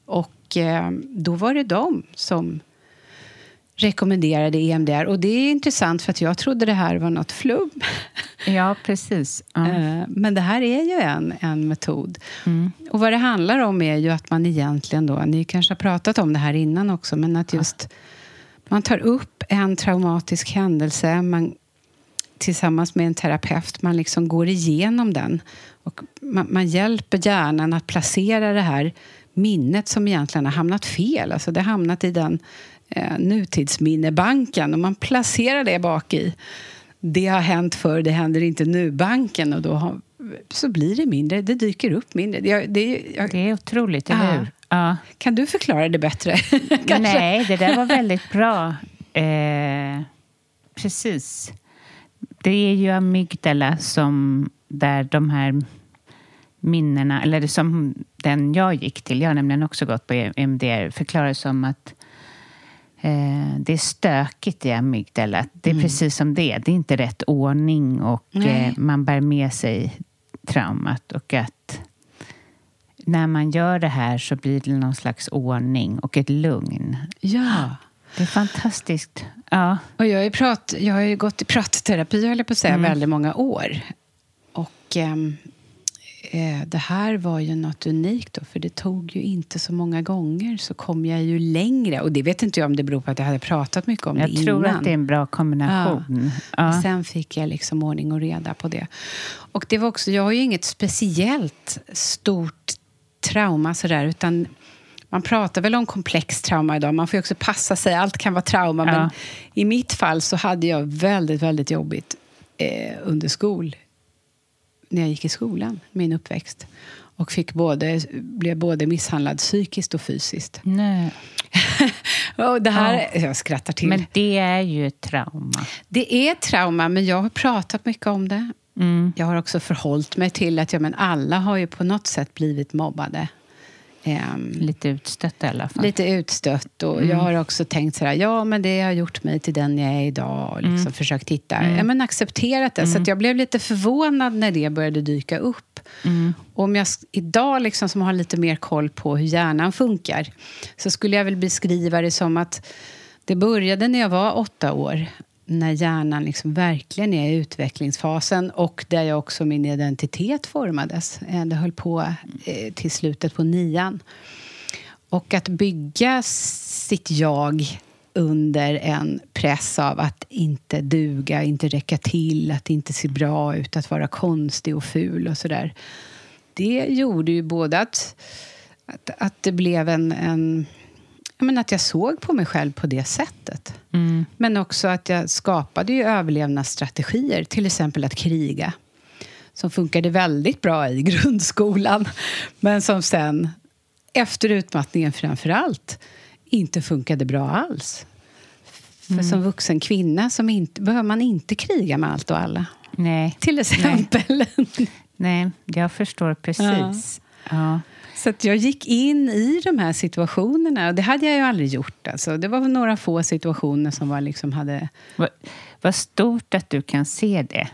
Och eh, då var det de som rekommenderade EMDR. Och det är intressant för att jag trodde det här var något flum. [laughs] Ja, precis. Ja. Eh, Men det här är ju en, en metod. Mm. Och vad det handlar om är ju att man egentligen då, ni kanske har pratat om det här innan också, men att just man tar upp en traumatisk händelse man, tillsammans med en terapeut. Man liksom går igenom den. Och man, man hjälper hjärnan att placera det här minnet som egentligen har hamnat fel. Alltså det har hamnat i den eh, nutidsminnebanken och man placerar det bak i. Det har hänt förr, det händer inte nu-banken och då har, så blir det mindre, det dyker upp mindre. Jag, det, jag, Det är otroligt, eller hur? Ja. kan du förklara det bättre? [laughs] Nej, det där var väldigt bra. Eh, precis. Det är ju amygdala som där de här minnena, eller som den jag gick till, jag har nämligen också gått på MDR, förklaras som att eh, det är stökigt i amygdala. Det är precis som det är. Det är inte rätt ordning och eh, man bär med sig traumat och att när man gör det här så blir det någon slags ordning och ett lugn. Ja. Det är fantastiskt. Ja, Och jag, har ju prat, jag har ju gått i pratterapi, höll jag på att säga, väldigt många år. Och ehm, eh, det här var ju något unikt då, för det tog ju inte så många gånger så kom jag ju längre. Och det vet inte jag om det beror på att jag hade pratat mycket om jag det tror innan. att det är en bra kombination. Ja. Sen fick jag liksom ordning och reda på det. Och det var också, jag har ju inget speciellt stort trauma sådär, utan man pratar väl om komplex trauma idag. Man får också passa sig. Allt kan vara trauma. Ja. Men i mitt fall så hade jag väldigt, väldigt jobbigt eh, under skol... När jag gick i skolan, min uppväxt. Och fick både, blev både misshandlad psykiskt och fysiskt. Nej. [laughs] Och det här, Jag skrattar till. Men det är ju trauma. Det är trauma, men jag har pratat mycket om det. Mm. Jag har också förhållit mig till att ja, men alla har ju på något sätt blivit mobbade. Ehm, Lite utstött i alla fall. lite utstött. Och Jag har också tänkt så här, ja men det har gjort mig till den jag är idag. Och liksom försökt hitta, ja, men accepterat det. Så att jag blev lite förvånad när det började dyka upp. Och om jag idag liksom, som har lite mer koll på hur hjärnan funkar så skulle jag väl beskriva det som att det började när jag var åtta år när hjärnan liksom verkligen är i utvecklingsfasen och där jag också min identitet formades. Eh, det höll på eh, till slutet på nian. Och att bygga sitt jag under en press av att inte duga, inte räcka till, att inte se bra ut, att vara konstig och ful och sådär. Det gjorde ju både att, att, att det blev en... en menar, att jag såg på mig själv på det sättet. Men också att jag skapade ju överlevnadsstrategier, till exempel att kriga som funkade väldigt bra i [laughs] grundskolan men som sen, efter utmattningen framför allt, inte funkade bra alls. För som vuxen kvinna som inte, behöver man inte kriga med allt och alla. Nej. Till exempel. [laughs] Nej, jag förstår precis. Ja. Så jag gick in i de här situationerna. Och det hade jag ju aldrig gjort. Alltså. Det var några få situationer som var liksom hade... Vad, vad stort att du kan se det,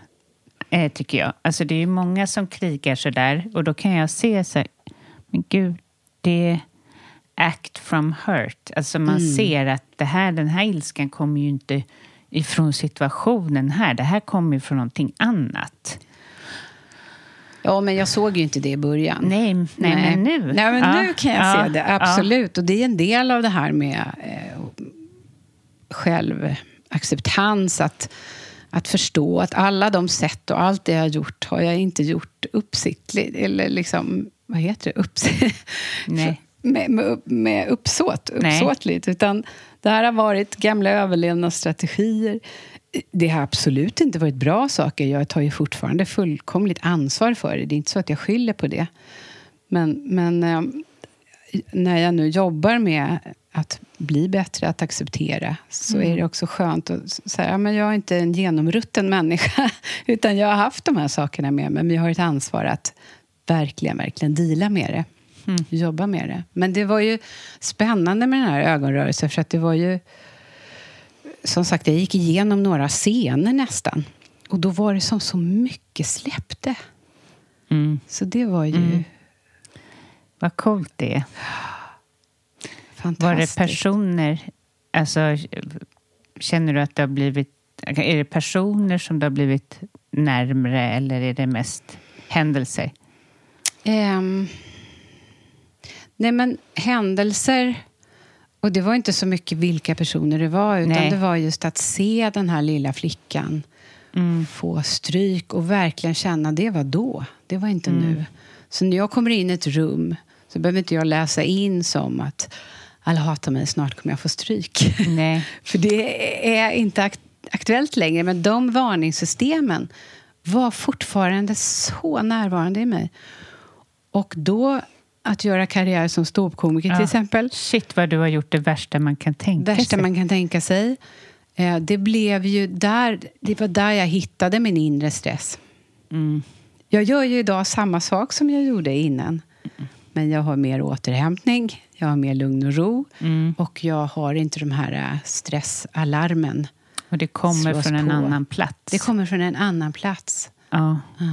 eh, tycker jag. Alltså det är ju många som krigar så där och då kan jag se så här, men gud, det act from hurt. Alltså man ser att det här, den här ilskan kommer ju inte ifrån situationen här. Det här kommer ju från någonting annat. Ja, men jag såg ju inte det i början. Nej, nej, men nu. Nej, men Ja, nu kan jag ja, se det. Absolut. Och det är en del av det här med eh, självacceptans. Att, att förstå att alla de sätt och allt det jag har gjort har jag inte gjort uppsiktligt. Eller liksom, vad heter det? Uppsikt. [laughs] Nej. Med, med, med uppsåt, Nej. uppsåtligt. Utan det här har varit gamla överlevnadsstrategier. Det har absolut inte varit bra saker. Jag tar ju fortfarande fullkomligt ansvar för det. Det är inte så att jag skyller på det. Men, men eh, när jag nu jobbar med att bli bättre, att acceptera, så är det också skönt att säga ja, men jag är inte en genomrutten människa, [laughs] utan jag har haft de här sakerna med mig, men jag har ett ansvar att verkligen, verkligen deala med det. Jobba med det. Men det var ju spännande med den här ögonrörelsen, för att det var ju som sagt, jag gick igenom några scener nästan. Och då var det som så mycket släppte. Mm. Så det var ju Vad coolt det är. fantastiskt. Var det personer, alltså känner du att det har blivit, är det personer som det har blivit närmre eller är det mest händelser? Ehm, nej, men händelser... Och det var inte så mycket vilka personer det var, utan Nej. det var just att se den här lilla flickan få stryk och verkligen känna det var då, det var inte nu. Så när jag kommer in i ett rum så behöver inte jag läsa in som att alla hatar mig, snart kommer jag få stryk. Nej. [laughs] För det är inte ak- aktuellt längre, men de varningssystemen var fortfarande så närvarande i mig. Och då, att göra karriär som ståuppkomiker Ja. till exempel, Shit vad du har gjort det värsta man kan tänka värsta sig. man kan tänka sig. Eh, Det blev ju där, det var där jag hittade min inre stress. Mm. Jag gör ju idag samma sak som jag gjorde innan. Men jag har mer återhämtning, jag har mer lugn och ro Mm. och jag har inte de här eh, stressalarmen. Och det kommer slås från en på. annan plats. Det kommer från en annan plats. Ja. Ja.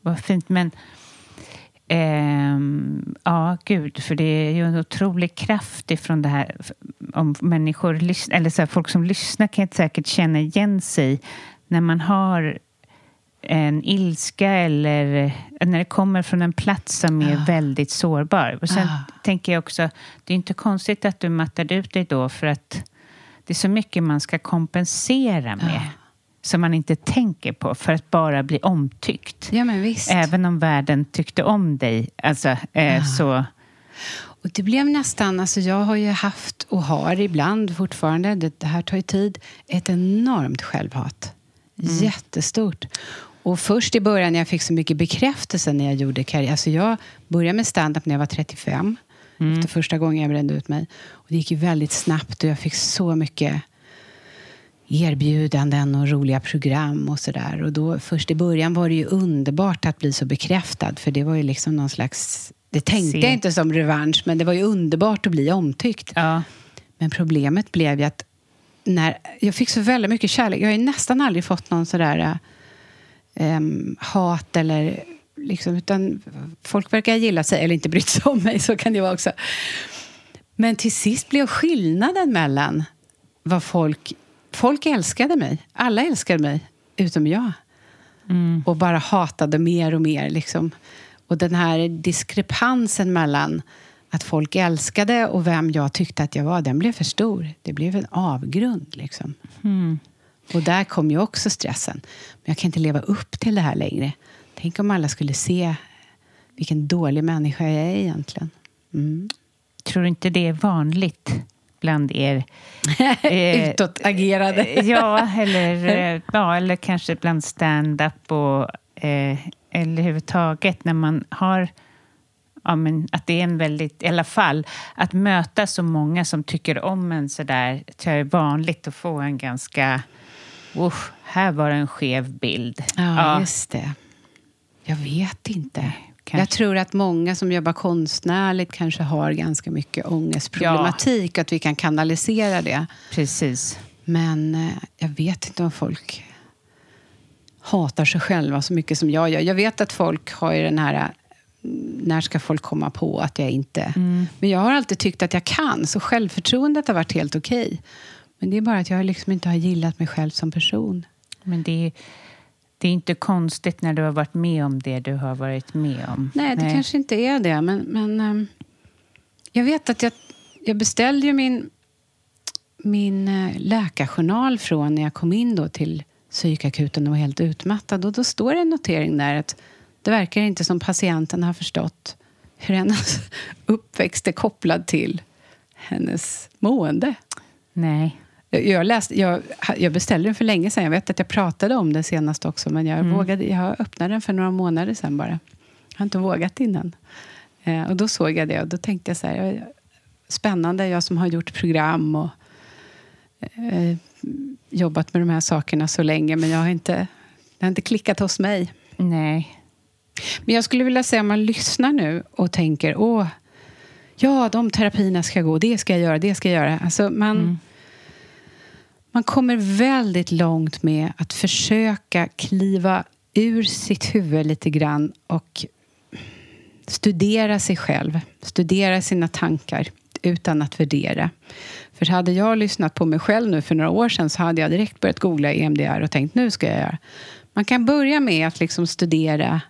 Vad fint. Men ehm, ja, gud, för det är ju en otrolig kraft ifrån det här. Om människor, eller så här, folk som lyssnar kan säkert känna igen sig när man har en ilska eller eh, när det kommer från en plats som är väldigt sårbar. Och sen Ah. tänker jag också, det är inte konstigt att du mattade ut dig då för att det är så mycket man ska kompensera med som man inte tänker på för att bara bli omtyckt. Ja, men visst. Även om världen tyckte om dig. Alltså, eh, så... Och det blev nästan, alltså jag har ju haft och har ibland fortfarande, det, här tar ju tid, ett enormt självhat. Jättestort. Och först i början när jag fick så mycket bekräftelse när jag gjorde karriär. Alltså jag började med stand-up när jag var 35. Efter första gången jag brände ut mig. Och det gick ju väldigt snabbt och jag fick så mycket erbjudanden och roliga program och sådär. Och då först i början var det ju underbart att bli så bekräftad. För det var ju liksom någon slags... Det tänkte Se. jag inte som revansch, men det var ju underbart att bli omtyckt. Ja. Men problemet blev ju att när jag fick så väldigt mycket kärlek. Jag har ju nästan aldrig fått någon sådär ehm, hat eller liksom, utan folk verkar gilla sig, eller inte brytt sig om mig, så kan det vara också. Men till sist blev skillnaden mellan vad folk... Folk älskade mig. Alla älskade mig, utom jag. Och bara hatade mer och mer. Liksom. Och den här diskrepansen mellan att folk älskade och vem jag tyckte att jag var, den blev för stor. Det blev en avgrund. Liksom. Och där kom ju också stressen. Men jag kan inte leva upp till det här längre. Tänk om alla skulle se vilken dålig människa jag är egentligen. Mm. Tror du inte det är vanligt bland er? [laughs] Eh, Utåtagerade. ja, [laughs] eller, eh, ja, eller kanske bland stand-up och eh, eller överhuvudtaget när man har Ja, men att det är en väldigt, i alla fall, att möta så många som tycker om en sådär, tror jag är vanligt att få en ganska, usch, här var det en skev bild. Ja, just det. Jag vet inte. Kanske. Jag tror att många som jobbar konstnärligt kanske har ganska mycket ångestproblematik. Att vi kan kanalisera det. precis. Men eh, jag vet inte om folk hatar sig själva så mycket som jag gör. Jag vet att folk har ju den här... eh, När ska folk komma på att jag inte... Men jag har alltid tyckt att jag kan, så självförtroendet har varit helt okej. Men det är bara att jag liksom inte har gillat mig själv som person. Men det är, det är inte konstigt när du har varit med om det du har varit med om. Nej, det kanske inte är det. Men, men ehm, jag vet att jag, jag beställde ju min, min eh, läkarjournal från när jag kom in då till psykakuten och var helt utmattad. Och då står det en notering där att det verkar inte som patienten har förstått hur hennes [laughs] uppväxt är kopplad till hennes mående. Nej. Jag, läste, jag, jag beställde den för länge sedan. Jag vet att jag pratade om det senast också. Men jag, vågade, jag öppnade den för några månader sedan bara. Jag har inte vågat innan. Eh, och då såg jag det och då tänkte jag så här. Spännande, jag som har gjort program och eh, jobbat med de här sakerna så länge. Men jag har inte, det har inte klickat hos mig. Nej. Men jag skulle vilja säga om man lyssnar nu och tänker åh, ja, de terapierna ska jag gå, det ska jag göra, det ska jag göra. Alltså man, man kommer väldigt långt med att försöka kliva ur sitt huvud lite grann och studera sig själv, studera sina tankar utan att värdera. För hade jag lyssnat på mig själv nu för några år sedan så hade jag direkt börjat googla EMDR och tänkt nu ska jag göra. Man kan börja med att liksom studera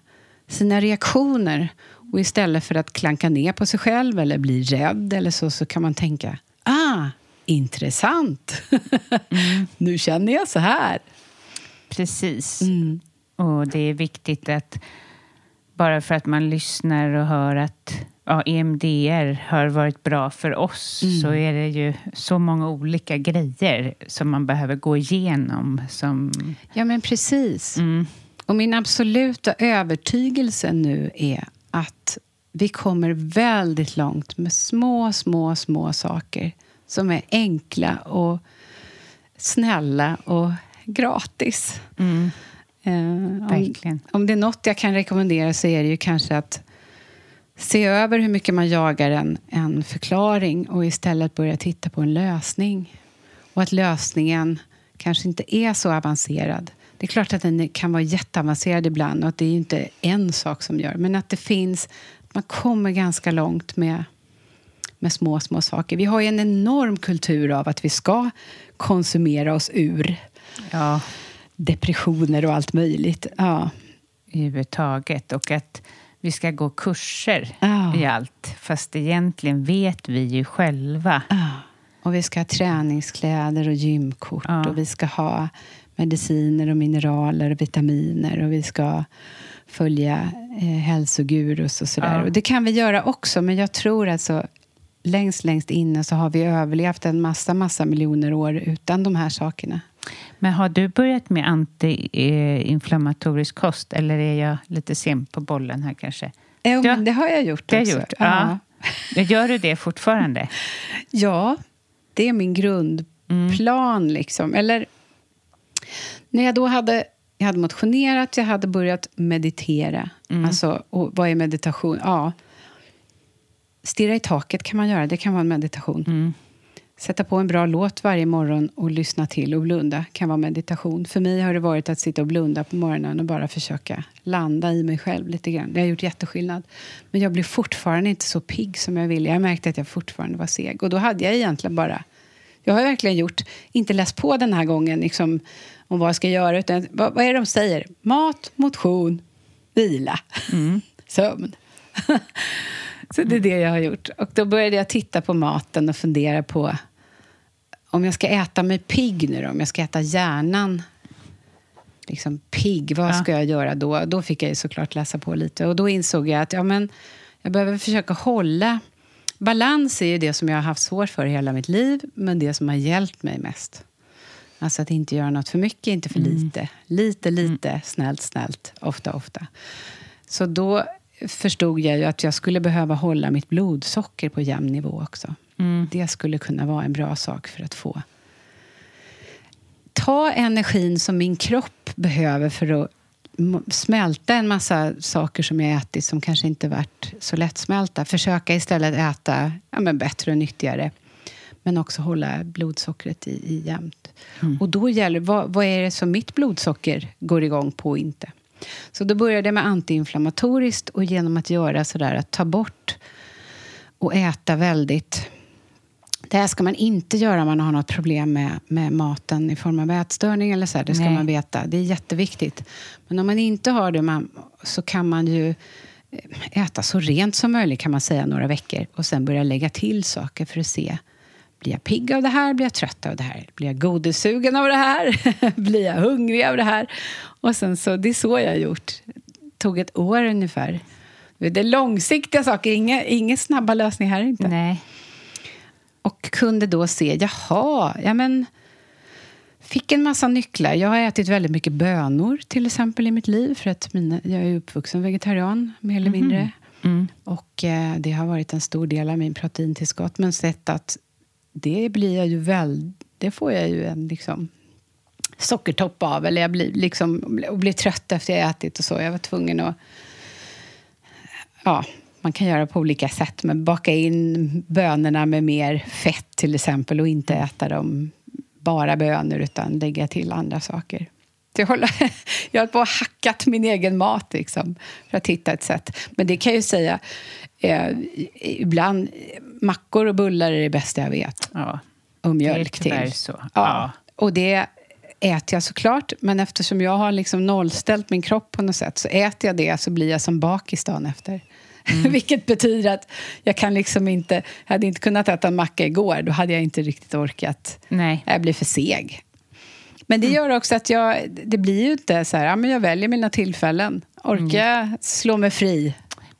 sina reaktioner och istället för att klanka ner på sig själv eller bli rädd eller så, så kan man tänka ah, intressant. Mm. [laughs] nu känner jag så här. Precis. Mm. Och det är viktigt att bara för att man lyssnar och hör att ja, EMDR har varit bra för oss mm. så är det ju så många olika grejer som man behöver gå igenom. Som... Ja, men precis. Mm. Och min absoluta övertygelse nu är att vi kommer väldigt långt med små, små, små saker som är enkla och snälla och gratis. Mm. Eh, om, om det är något jag kan rekommendera så är det ju kanske att se över hur mycket man jagar en, en förklaring och istället börja titta på en lösning. Och att lösningen kanske inte är så avancerad. Det är klart att den kan vara jätteavancerad ibland och att det är inte en sak som gör. Men att det finns, man kommer ganska långt med, med små, små saker. Vi har ju en enorm kultur av att vi ska konsumera oss ur ja. depressioner och allt möjligt. Ja. Överhuvudtaget. Och att vi ska gå kurser ja. i allt. Fast egentligen vet vi ju själva. Ja. Och vi ska ha träningskläder och gymkort. Ja. Och vi ska ha mediciner och mineraler och vitaminer. Och vi ska följa eh, hälsogurus och sådär. Och det kan vi göra också, men jag tror alltså längst, längst inne så har vi överlevt en massa, massa miljoner år utan de här sakerna. Men har du börjat med antiinflammatorisk kost eller är jag lite sen på bollen här kanske? Jo, men det har jag gjort det också. Gjort, ja. ja. Gör du det fortfarande? [laughs] ja, det är min grundplan. Mm. Liksom. Eller när jag då hade, jag hade motionerat, jag hade börjat meditera. Mm. Alltså, och vad är meditation? Ja, stirra i taket kan man göra. Det kan vara en meditation. Mm. Sätta på en bra låt varje morgon och lyssna till och blunda kan vara meditation. För mig har det varit att sitta och blunda på morgonen och bara försöka landa i mig själv lite grann. Det har gjort jätteskillnad. Men jag blir fortfarande inte så pigg som jag ville. Jag märkte att jag fortfarande var seg. Och då hade jag egentligen bara... Jag har verkligen gjort, inte läst på den här gången liksom, om vad jag ska göra. Utan vad, vad är det de säger? Mat, motion, vila, mm. [laughs] sömn. [laughs] Så det är det jag har gjort. Och då började jag titta på maten och fundera på om jag ska äta mig pigg nu då, om jag ska äta hjärnan liksom pigg, vad ska jag göra då? Då fick jag ju såklart läsa på lite. Och då insåg jag att ja, men, jag behöver försöka hålla... Balans är ju det som jag har haft svårt för hela mitt liv, men det som har hjälpt mig mest. Alltså att inte göra något för mycket, inte för mm. lite. Lite, lite, mm. snällt, snällt, ofta, ofta. Så då förstod jag ju att jag skulle behöva hålla mitt blodsocker på jämn nivå också. Mm. Det skulle kunna vara en bra sak för att få ta energin som min kropp behöver för att smälta en massa saker som jag ätit som kanske inte varit så lättsmälta. Försöka istället äta ja, men bättre och nyttigare. Men också hålla blodsockret i, i jämnt. Mm. Och då gäller vad, vad är det som mitt blodsocker går igång på och inte? Så då började jag med antiinflammatoriskt och genom att göra sådär att ta bort och äta väldigt det här ska man inte göra om man har något problem med, med maten i form av ätstörning eller så. Här. Det ska Nej. man veta. Det är jätteviktigt. Men om man inte har det man, så kan man ju äta så rent som möjligt kan man säga några veckor och sen börja lägga till saker för att se blir jag pigg av det här? Blir jag trött av det här? Blir jag godissugen av det här? [laughs] blir jag hungrig av det här? Och sen så, det är så jag har gjort. Det tog ett år ungefär. Det är långsiktiga saker, inga, inga snabba lösningar här inte. Nej. Och kunde då se, jaha, ja men... Fick en massa nycklar. Jag har ätit väldigt mycket bönor till exempel i mitt liv. För att mina, jag är uppvuxen vegetarian, mer eller mhm. mindre. Mm. Och eh, det har varit en stor del av min proteintillskott. Men sett att det blir jag ju väl... Det får jag ju en liksom, sockertopp av. Eller jag blir, liksom, och blir trött efter jag ätit och så. Jag var tvungen att... Ja, man kan göra på olika sätt. Men baka in bönorna med mer fett till exempel och inte äta dem bara bönor utan lägga till andra saker. Jag, håller, [laughs] jag har på och hackat min egen mat liksom, för att hitta ett sätt. Men det kan jag ju säga, eh, ibland mackor och bullar är det bästa jag vet. Ja. Och mjölk Det är tyvärr till. så. Ja. Ja. Och det äter jag såklart, men eftersom jag har liksom nollställt min kropp på något sätt så äter jag det så blir jag som bakis dagen efter. Mm. [laughs] Vilket betyder att jag kan liksom inte... Jag hade inte kunnat äta en macka igår, då hade jag inte riktigt orkat. Nej. Jag blir för seg. Men det gör också att jag... Det blir ju inte så här, ja, men jag väljer mina tillfällen. Orkar jag slå mig fri?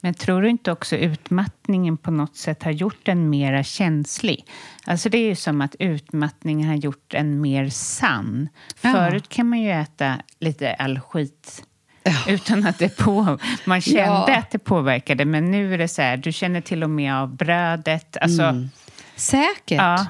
Men tror du inte också utmattningen på något sätt har gjort en mera känslig? Alltså det är ju som att utmattningen har gjort en mer sann. Ja. Förut kan man ju äta lite all skit Ja. utan att det på... Man kände Ja. att det påverkade, men nu är det så här, du känner till och med av brödet. Alltså, Säkert. Ja.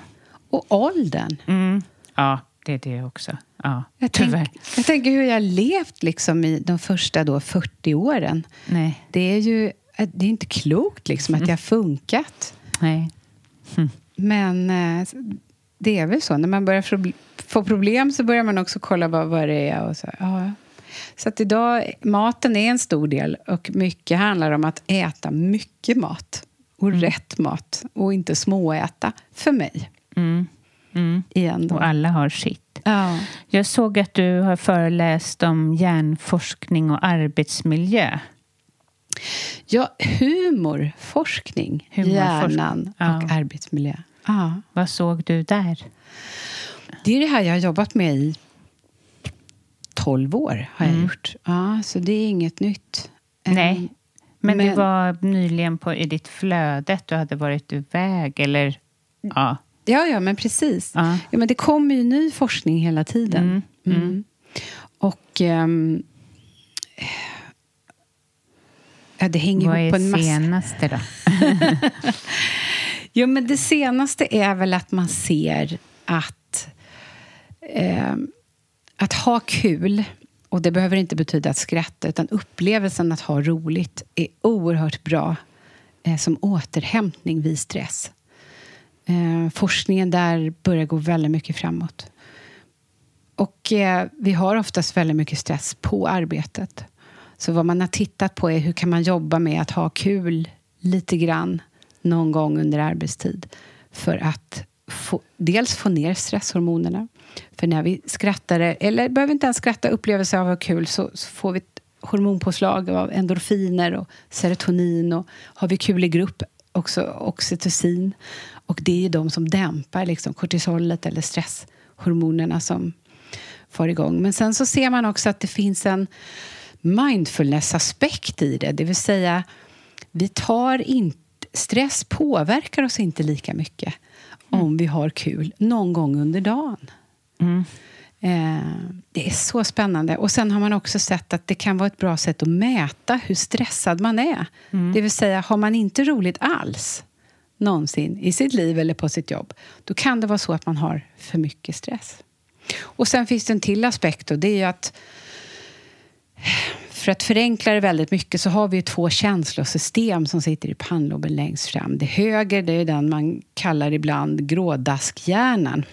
Och åldern. mm, ja, det är det också. Ja, Jag, tänk, jag tänker hur jag levt liksom i de första då 40 åren. Nej, Det är ju det är inte klokt liksom att jag har funkat. nej. Men eh, det är väl så. När man börjar få- problem så börjar man också kolla vad, vad det är. Och så, ja. så att idag, maten är en stor del och mycket handlar om att äta mycket mat. Och rätt mat. Och inte småäta, för mig. Mm. Mm. Igen då. Och alla har sitt. Ja. Jag såg att du har föreläst om hjärnforskning och arbetsmiljö. Ja, humorforskning, Humorforskning, hjärnan ja. och arbetsmiljö. Ja. Vad såg du där? Det är det här jag har jobbat med i 12 år. har jag gjort. Ja, så det är inget nytt. Nej. Men, det men- var nyligen på, i ditt flöde att du hade varit iväg, eller? Ja. Ja, ja, men precis. Ja. Ja, men det kommer ju ny forskning hela tiden. Mm, Mm. Och... ehm, ja, det hänger Vad ihop på en är massa... senaste då? [laughs] Jo, men det senaste är väl att man ser att... ehm, att ha kul, och det behöver inte betyda att skratta, utan upplevelsen att ha roligt är oerhört bra eh, som återhämtning vid stress. Eh, forskningen där börjar gå väldigt mycket framåt. Och eh, vi har oftast väldigt mycket stress på arbetet. Så vad man har tittat på är hur kan man jobba med att ha kul lite grann någon gång under arbetstid. För att få, dels få ner stresshormonerna. För när vi skrattar, eller behöver inte ens skratta, upplevelse av att ha kul, så, så får vi ett hormonpåslag av endorfiner och serotonin. Och har vi kul i grupp, också oxytocin. Och det är ju de som dämpar liksom, kortisolet eller stresshormonerna som får igång. Men sen så ser man också att det finns en mindfulness-aspekt i det. Det vill säga, vi tar inte... Stress påverkar oss inte lika mycket om vi har kul någon gång under dagen. Eh, det är så spännande. Och Sen har man också sett att det kan vara ett bra sätt att mäta hur stressad man är. Det vill säga, har man inte roligt alls någonsin i sitt liv eller på sitt jobb, då kan det vara så att man har för mycket stress. Och Sen finns det en till aspekt och det är att för att förenkla det väldigt mycket så har vi två känslosystem som sitter i pannloben längst fram. Det höger, det är den man kallar ibland grådaskhjärnan.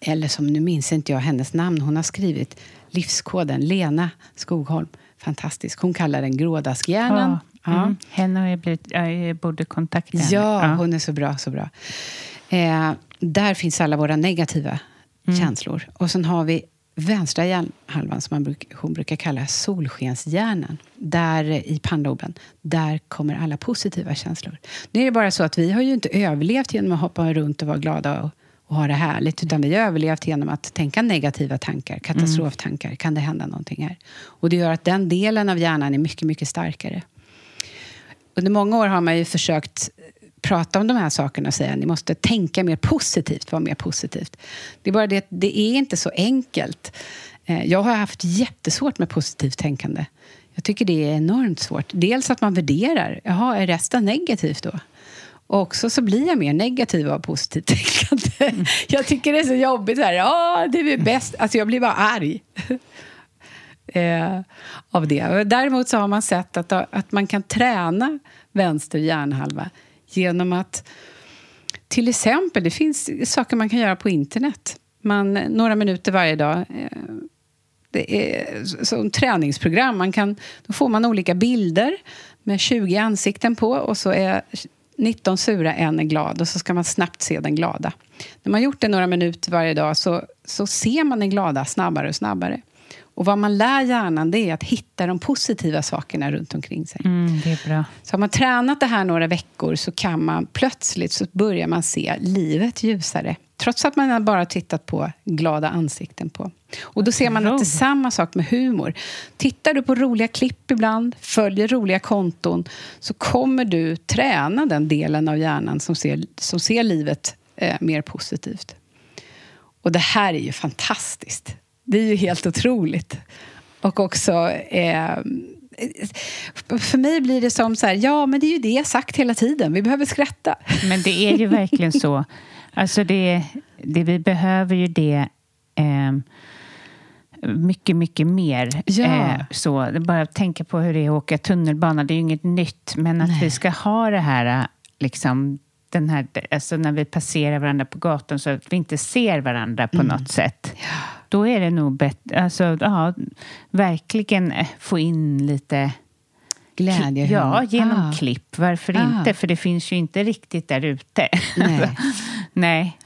Eller som, nu minns inte jag hennes namn, hon har skrivit Livskoden, Lena Skogholm. Fantastisk. Hon kallar den grådaskhjärnan. Ja. Mm. Henne har jag blivit... Jag borde kontakta henne. Ja, hon är så bra, så bra. Eh, där finns alla våra negativa känslor. Och sen har vi vänstra hjärnhalvan som man bruk, hon brukar kalla solskenshjärnan. Där i pannloben, där kommer alla positiva känslor. Nu är det bara så att vi har ju inte överlevt genom att hoppa runt och vara glada och, och ha det härligt. Utan vi har överlevt genom att tänka negativa tankar, katastroftankar. Kan det hända någonting här? Och det gör att den delen av hjärnan är mycket, mycket starkare. Under många år har man ju försökt prata om de här sakerna och säga att ni måste tänka mer positivt, vara mer positivt. Det är bara det att det är inte så enkelt. Eh, jag har haft jättesvårt med positivt tänkande. Jag tycker det är enormt svårt. Dels att man värderar. Jaha, är resten negativt då? Och också så blir jag mer negativ av positivt [laughs] tänkande. Jag tycker det är så jobbigt. Så här, ja, det är bäst. Alltså jag blir bara arg. [laughs] eh, av det. Däremot så har man sett att, att man kan träna vänster hjärnhalva genom att till exempel, det finns saker man kan göra på internet. Man, några minuter varje dag. Eh, det är som träningsprogram. Man kan, då får man olika bilder med 20 ansikten på och så är 19 sura, en är glad och så ska man snabbt se den glada. När man gjort det några minuter varje dag så, så ser man den glada snabbare och snabbare. Och vad man lär hjärnan det är att hitta de positiva sakerna runt omkring sig. Mm, det är bra. Så har man tränat det här några veckor så kan man plötsligt så börjar man se livet ljusare. Trots att man bara tittat på glada ansikten på. Och då ser man att det är samma sak med humor. Tittar du på roliga klipp ibland, följer roliga konton, så kommer du träna den delen av hjärnan som ser, som ser livet eh, mer positivt. Och det här är ju fantastiskt. Det är ju helt otroligt. Och också... Eh, för mig blir det som så här, ja men det är ju det jag sagt hela tiden, vi behöver skratta. Men det är ju verkligen så. Alltså det, det vi behöver ju det eh, mycket, mycket mer. Ja. Eh, så, bara tänka på hur det är att åka tunnelbana, det är ju inget nytt, men att Nej. vi ska ha det här, liksom, den här, alltså när vi passerar varandra på gatan så att vi inte ser varandra på något sätt. Då är det nog bättre, alltså, ja, verkligen eh, få in lite Glädje. Ja, genom Ah. klipp. Varför Ah. inte? För det finns ju inte riktigt där ute. Nej. [laughs] Nej.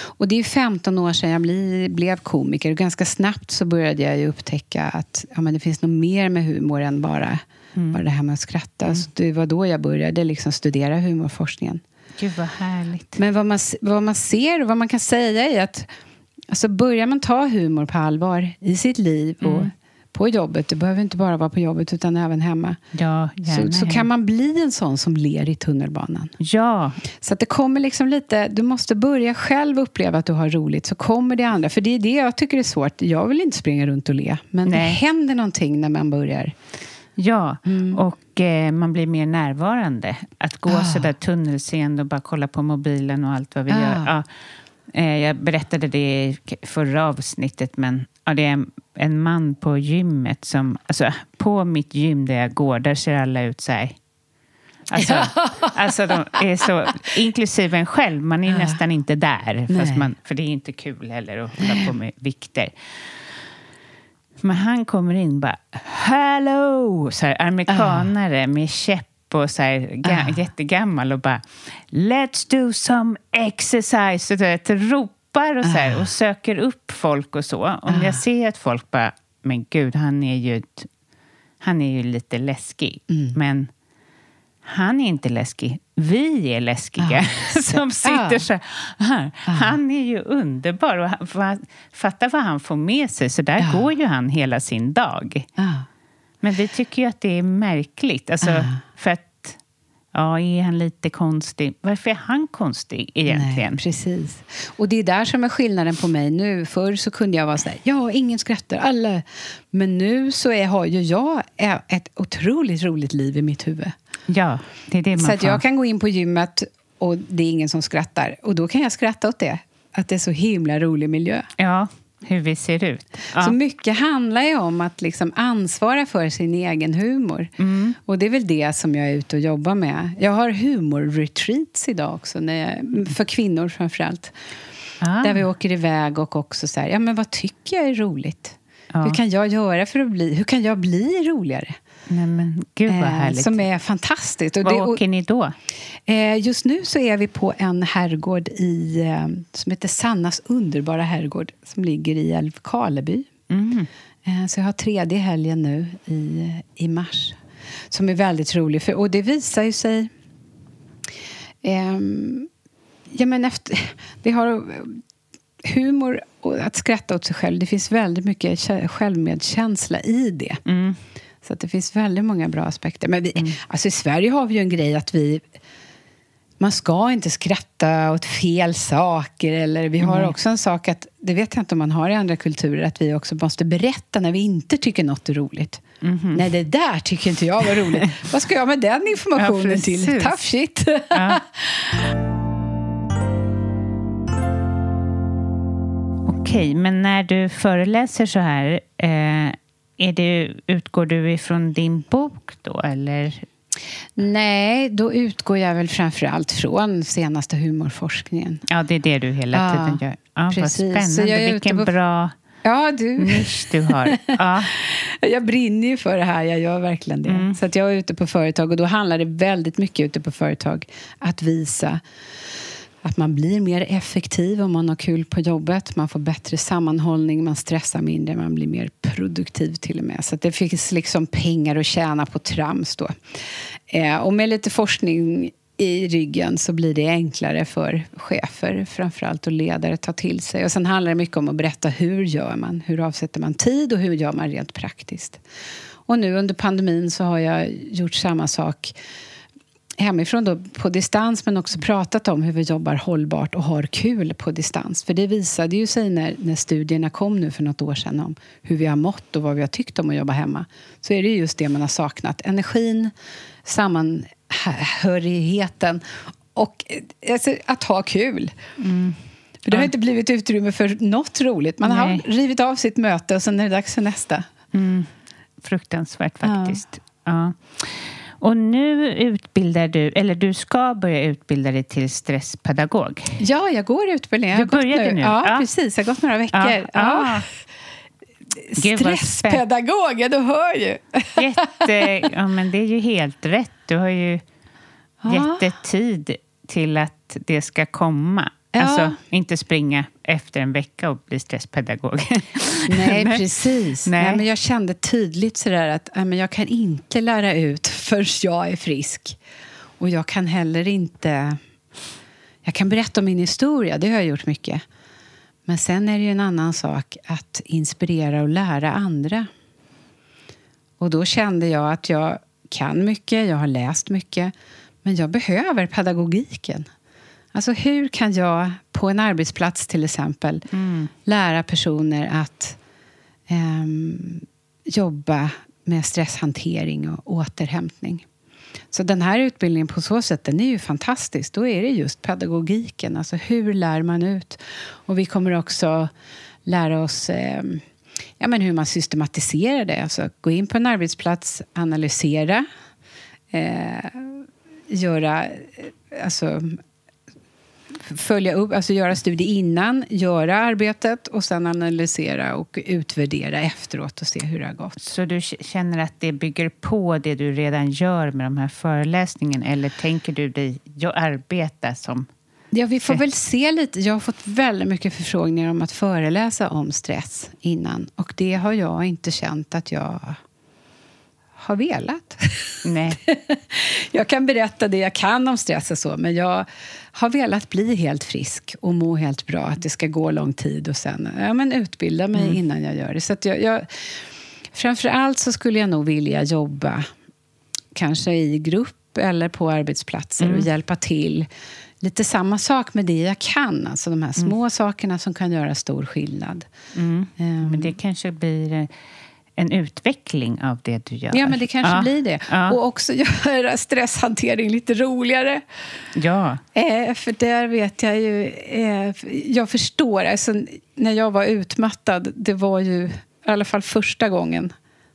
Och det är 15 år sedan jag bli, blev komiker och ganska snabbt så började jag upptäcka att ja, men det finns nog mer med humor än bara, bara det här med att skratta. Så det var då jag började liksom studera humorforskningen. Gud vad härligt. Men vad man, vad man ser och vad man kan säga är att alltså börjar man ta humor på allvar i sitt liv och på jobbet, det behöver inte bara vara på jobbet utan även hemma, Ja, så, så kan man bli en sån som ler i tunnelbanan. Ja, Så att det kommer liksom lite, du måste börja själv uppleva att du har roligt, så kommer det andra. För det är det jag tycker är svårt. Jag vill inte springa runt och le, men det Nej. händer någonting när man börjar. ja. Mm. och eh, man blir mer närvarande. Att gå Ah. så där tunnelseende och bara kolla på mobilen och allt vad vi Ah. gör. Ja. Eh, jag berättade det i förra avsnittet, men ja, det är en, en man på gymmet som... Alltså, på mitt gym där jag går, där ser alla ut så här. Alltså, [laughs] alltså de är så, inklusive en själv, man är ju nästan inte där. Fast man, för det är inte kul heller att hålla på med vikter. Men han kommer in bara Hello! Så här, amerikanare med käpp och så här, ga- jättegammal och bara Let's do some exercise! Och vet, ropar och, så här, och söker upp folk och så. Om jag ser att folk bara Men gud, han är ju, ett, han är ju lite läskig. Men han är inte läskig. Vi är läskiga [laughs] som sitter Ah. så här. Han är ju underbar. Och han, fatta vad han får med sig. Så där går ju han hela sin dag. Men vi tycker ju att det är märkligt. Alltså, Ah. För att, ja, är han lite konstig? Varför är han konstig egentligen? Nej, precis. Och det är där som är skillnaden på mig nu. Förr så kunde jag vara så här, ja, ingen skrattar, alla. Men nu så är, har ju jag ett otroligt roligt liv i mitt huvud. Ja, det är det man Så att jag kan gå in på gymmet och det är ingen som skrattar. Och då kan jag skratta åt det. Att det är så himla rolig miljö. Ja, hur vi ser ut. Ja. Så mycket handlar ju om att liksom ansvara för sin egen humor. Mm. Och det är väl det som jag är ute och jobbar med. Jag har humorretreats idag också, jag, för kvinnor framförallt. Ah. Där vi åker iväg och också så här, ja men vad tycker jag är roligt? Ja. Hur kan jag göra för att bli, hur kan jag bli roligare? Nej, men gud vad Eh, härligt. som är fantastiskt. Och Var det, och, åker ni då? Eh, just nu så är vi på en herrgård i, eh, som heter Sannas underbara herrgård som ligger i Älvkarleby. Mm. Eh, så jag har tredje helgen nu i, i mars som är väldigt rolig. För, och det visar ju sig... ehm, ja, men efter, [laughs] det har humor och att skratta åt sig själv. Det finns väldigt mycket kä- självmedkänsla i det. Mm. Så det finns väldigt många bra aspekter. Men vi, alltså I Sverige har vi ju en grej att vi... Man ska inte skratta åt fel saker. Eller vi har också en sak att, det vet jag inte om man har i andra kulturer, att vi också måste berätta när vi inte tycker något är roligt. Nej, det där tycker inte jag var roligt. [laughs] Vad ska jag med den informationen Ja, till? Tough shit. Ja. [laughs] Okej, men när du föreläser så här, eh, är det, utgår du ifrån din bok då, eller? Nej, då utgår jag väl framför allt från senaste humorforskningen. Ja, det är det du hela Ja, tiden gör. Ja, precis. vad spännande. Vilken på- bra Ja, du. nisch du har. Ja. [laughs] Jag brinner ju för det här, jag gör verkligen det. Mm. Så att jag är ute på företag och då handlar det väldigt mycket ute på företag att visa att man blir mer effektiv om man har kul på jobbet. Man får bättre sammanhållning, man stressar mindre, man blir mer produktiv till och med. Så att det finns liksom pengar att tjäna på trams då. Eh, och med lite forskning i ryggen så blir det enklare för chefer framförallt och ledare att ta till sig. Och sen handlar det mycket om att berätta hur gör man? Hur avsätter man tid och hur gör man rent praktiskt? Och nu under pandemin så har jag gjort samma sak hemifrån då, på distans men också pratat om hur vi jobbar hållbart och har kul på distans. För det visade ju sig när, när studierna kom nu för något år sedan om hur vi har mått och vad vi har tyckt om att jobba hemma. Så är det just det man har saknat. Energin, sammanhörigheten och eh, alltså, att ha kul. För det har inte blivit utrymme för något roligt. Man Nej. har rivit av sitt möte och sen är det dags för nästa. Fruktansvärt faktiskt. Ja. Och nu utbildar du, eller du ska börja utbilda dig till stresspedagog. Ja, jag går utbildningen. Du började nu? Ja, Ja. precis. Jag har gått några veckor. Ja. Ja. Stresspedagog, ja, du hör ju. Jätte, ja, men det är ju helt rätt. Du har ju jättetid till att det ska komma. Ja. Alltså, inte springa efter en vecka och bli stresspedagog. [laughs] Nej, precis. Nej. Nej. men jag kände tydligt sådär att nej, men jag kan inte lära ut [laughs] förrän jag är frisk. Och jag kan heller inte... Jag kan berätta om min historia, det har jag gjort mycket. Men sen är det ju en annan sak att inspirera och lära andra. Och då kände jag att jag kan mycket, jag har läst mycket, men jag behöver pedagogiken. Alltså hur kan jag på en arbetsplats till exempel lära personer att ehm, jobba med stresshantering och återhämtning? Så den här utbildningen på så sätt, den är ju fantastisk. Då är det just pedagogiken, alltså hur lär man ut? Och vi kommer också lära oss ehm, ja, men hur man systematiserar det. Alltså gå in på en arbetsplats, analysera, eh, göra, eh, alltså följa upp, alltså göra studie innan, göra arbetet och sen analysera och utvärdera efteråt och se hur det har gått. Så du känner att det bygger på det du redan gör med de här föreläsningarna eller tänker du dig arbeta som... Ja, vi får väl se lite. Jag har fått väldigt mycket förfrågningar om att föreläsa om stress innan. Och det har jag inte känt att jag har velat. Nej. [laughs] Jag kan berätta det jag kan om stress och så, men jag har velat bli helt frisk och må helt bra. Att det ska gå lång tid och sen ja, men utbilda mig innan jag gör det. Så jag, jag, framför allt så skulle jag nog vilja jobba kanske i grupp eller på arbetsplatser och hjälpa till. Lite samma sak med det jag kan, alltså de här små sakerna som kan göra stor skillnad. Ehm, Men det kanske blir eh, en utveckling av det du gör. Ja, men det kanske Ja. blir det. Ja. Och också [laughs] göra stresshantering lite roligare. ja. Eh, för där vet jag ju... Eh, jag förstår. Alltså, när jag var utmattad, det var ju i alla fall första gången,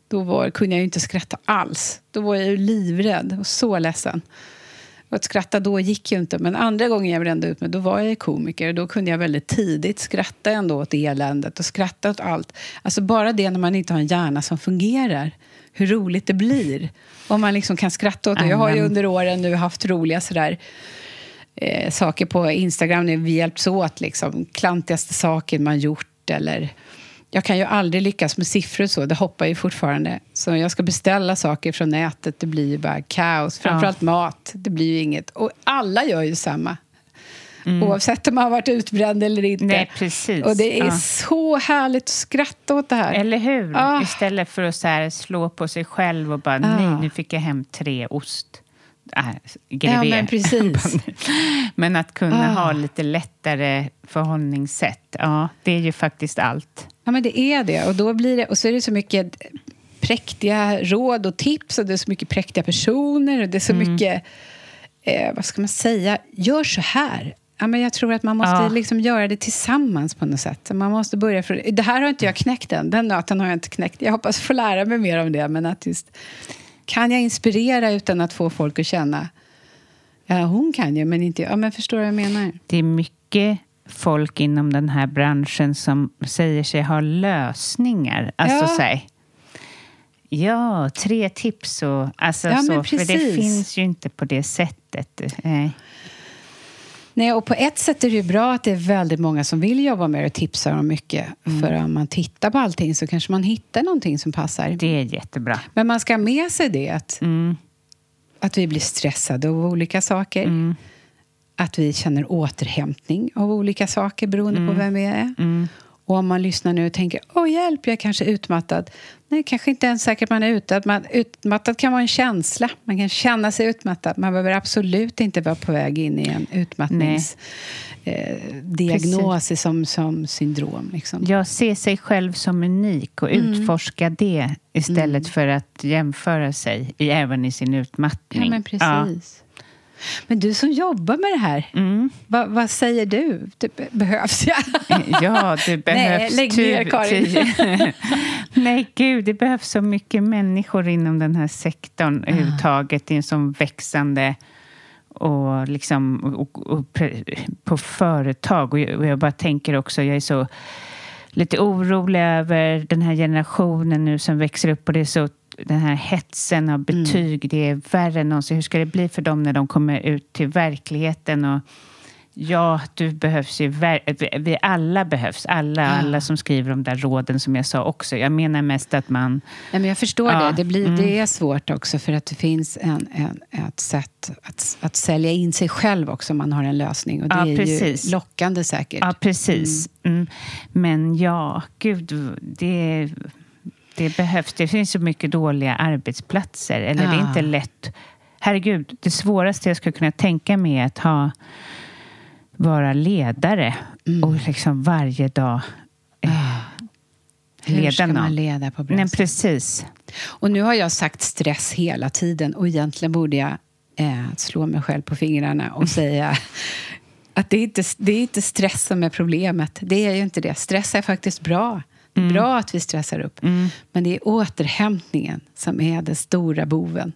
då var, kunde jag ju inte skratta alls. Då var jag ju livrädd och så ledsen. Och att skratta då gick ju inte. Men andra gången jag brände ut mig, då var jag komiker. Och då kunde jag väldigt tidigt skratta ändå åt eländet och skratta åt allt. Alltså bara det när man inte har en hjärna som fungerar. Hur roligt det blir. Om man liksom kan skratta åt det. Jag har ju under åren nu haft roliga sådär eh, saker på Instagram när vi hjälps åt. Liksom, klantigaste saken man gjort eller... Jag kan ju aldrig lyckas med siffror så, det hoppar ju fortfarande. Så jag ska beställa saker från nätet, det blir ju bara kaos. Framförallt mat, det blir ju inget. Och alla gör ju samma. Oavsett om man har varit utbränd eller inte. Nej, precis. Och det är Ja. så härligt att skratta åt det här. Eller hur? Ah. Istället för att så slå på sig själv och bara Ah. nej, nu fick jag hem tre ost. Äh. Ja, men precis. [laughs] men att kunna Ah. ha lite lättare förhållningssätt, ja, det är ju faktiskt allt. Ja, men det är det. Och, då blir det. och så är det så mycket präktiga råd och tips och det är så mycket präktiga personer och det är så mycket, eh, vad ska man säga, gör så här. Ja, men jag tror att man måste Ja. liksom göra det tillsammans på något sätt. Man måste börja för, det här har inte jag knäckt än, den nöten har jag inte knäckt. Jag hoppas få lära mig mer om det, men att just Kan jag inspirera utan att få folk att känna Ja, hon kan ju, men inte jag. Ja, men förstår vad jag menar? Det är mycket folk inom den här branschen som säger sig ha lösningar. Alltså Ja. så här, ja, tre tips och alltså Ja, men så. För det finns ju inte på det sättet. Eh, Nej, och på ett sätt är det ju bra att det är väldigt många som vill jobba med det och tipsar om mycket. För om man tittar på allting så kanske man hittar någonting som passar. det är jättebra. Men man ska ha med sig det att, Mm. att vi blir stressade av olika saker. Mm. Att vi känner återhämtning av olika saker beroende Mm. på vem vi är. Och om man lyssnar nu och tänker åh hjälp, jag är kanske utmattad. Nej, kanske inte ens säkert man är utmattad. Utmattad kan vara en känsla. Man kan känna sig utmattad. Man behöver absolut inte vara på väg in i en utmattningsdiagnos eh, som, som syndrom. Liksom. Jag ser sig själv som unik och Mm. utforska det istället för att jämföra sig, i, även i sin utmattning. Ja, men precis. Men du som jobbar med det här, Mm. vad, vad säger du? Det behövs jag? [laughs] Ja, det behövs lägg ner, tu- Karin. [laughs] Nej, gud, det behövs så mycket människor inom den här sektorn överhuvudtaget. Det är en sån växande och liksom, och, och, på företag. Och jag, och jag bara tänker också, jag är så lite orolig över den här generationen nu som växer upp och det är så den här hetsen av betyg, det är värre än någonsin. Hur ska det bli för dem när de kommer ut till verkligheten? Och ja, du behövs ju. Vi alla behövs. Alla, alla som skriver de där råden som jag sa också. Jag menar mest att man... Nej, men jag förstår Ja, det. Det, blir, mm. det är svårt också för att det finns en, en, ett sätt att, att sälja in sig själv också om man har en lösning. Och det Ja, är precis. ju lockande säkert. Ja, precis. Mm. Men ja, gud, det, det behövs. Det finns så mycket dåliga arbetsplatser. Eller det är Ja. inte lätt. Herregud, det svåraste jag skulle kunna tänka mig är att ha, vara ledare Mm. och liksom varje dag eh, Hur leda ska någon. man leda på bra Nej, precis. Och nu har jag sagt stress hela tiden och egentligen borde jag eh, slå mig själv på fingrarna och [laughs] säga att det är, inte, det är inte stress som är problemet. Det är ju inte det. Stress är faktiskt bra. Det är bra att vi stressar upp. Men det är återhämtningen som är den stora boven.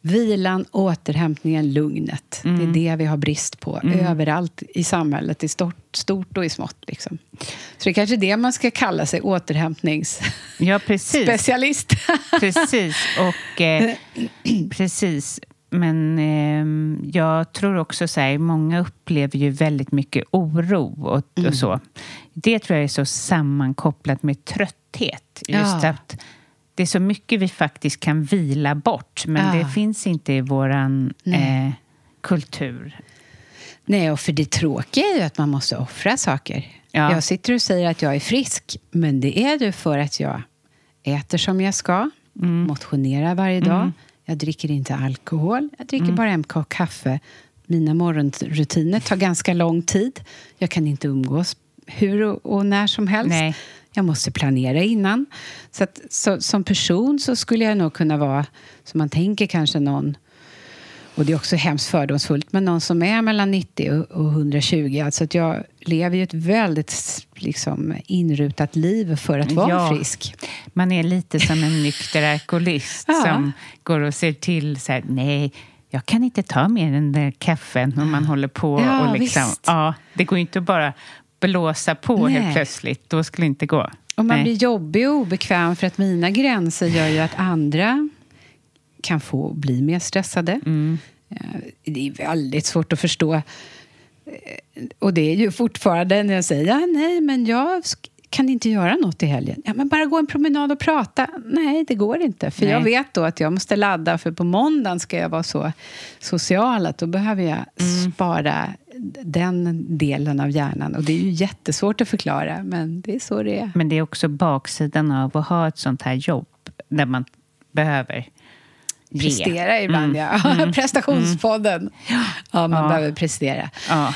Vilan, återhämtningen, lugnet. Det är det vi har brist på överallt i samhället, i stort, stort och i smått. Liksom. Så det är kanske det man ska kalla sig, återhämtningsspecialist. Ja, precis. [laughs] Precis. Och, eh, precis. Men eh, jag tror också så här, många upplever ju väldigt mycket oro och, Mm. och så. Det tror jag är så sammankopplat med trötthet. Just Ja. att det är så mycket vi faktiskt kan vila bort, men Ja. det finns inte i Nej. eh, kultur. Nej, och för det tråkiga är ju att man måste offra saker. Ja. Jag sitter och säger att jag är frisk, men det är ju för att jag äter som jag ska, Mm. motionerar varje dag, jag dricker inte alkohol, jag dricker Mm. bara en kopp kaffe. Mina morgonrutiner tar ganska lång tid. Jag kan inte umgås hur och, och när som helst. Nej. Jag måste planera innan. Så, att, så som person så skulle jag nog kunna vara, som man tänker kanske någon och det är också hemskt fördomsfullt, men någon som är mellan 90 och- och 120. Alltså att jag lever ju ett väldigt liksom, inrutat liv för att vara Ja. frisk. Man är lite som en nykter alkoholist [laughs] Ja. som går och ser till så här, nej, jag kan inte ta mer än den där kaffen om man håller på. Ja, och liksom, visst. ja, det går ju inte att bara blåsa på Nej. helt plötsligt. Då skulle det inte gå. Och man Nej. blir jobbig och obekväm för att mina gränser gör ju att andra kan få bli mer stressade. Mm. Eh, Det är väldigt svårt att förstå. Eh, Och det är ju fortfarande när jag säger ja, nej, men jag kan inte göra något i helgen. Ja, men bara gå en promenad och prata. Nej, det går inte. För Nej. jag vet då att jag måste ladda, för på måndagen ska jag vara så social att då behöver jag Mm. spara den delen av hjärnan. Och det är ju jättesvårt att förklara, men det är så det är. Men det är också baksidan av att ha ett sånt här jobb där man behöver ge. Prestera ibland, ja. [laughs] Prestationspodden. Ja, man Ja. behöver prestera. Ja.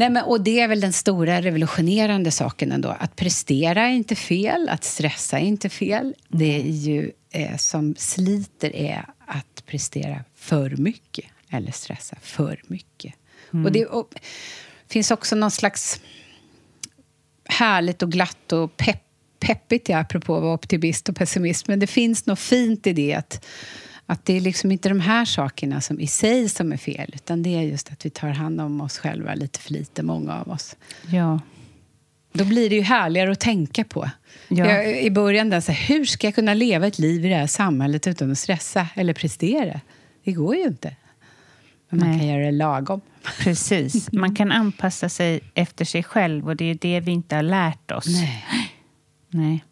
Nej, men, och det är väl den stora revolutionerande saken ändå. Att prestera är inte fel, att stressa är inte fel. Det är ju eh, som sliter är att prestera för mycket eller stressa för mycket. Och det och, finns också någon slags härligt och glatt och pepp, peppigt, ja, apropå att vara optimist och pessimist. Men det finns något fint i det att, Att det är liksom inte de här sakerna som i sig som är fel, utan det är just att vi tar hand om oss själva lite för lite, många av oss. Ja. Då blir det ju härligare att tänka på. Ja. Jag, I början, där, så här, hur ska jag kunna leva ett liv i det här samhället utan att stressa eller prestera? Det går ju inte. Men man Nej. kan göra det lagom. [laughs] Precis. Man kan anpassa sig efter sig själv och det är det vi inte har lärt oss. Nej. Nej.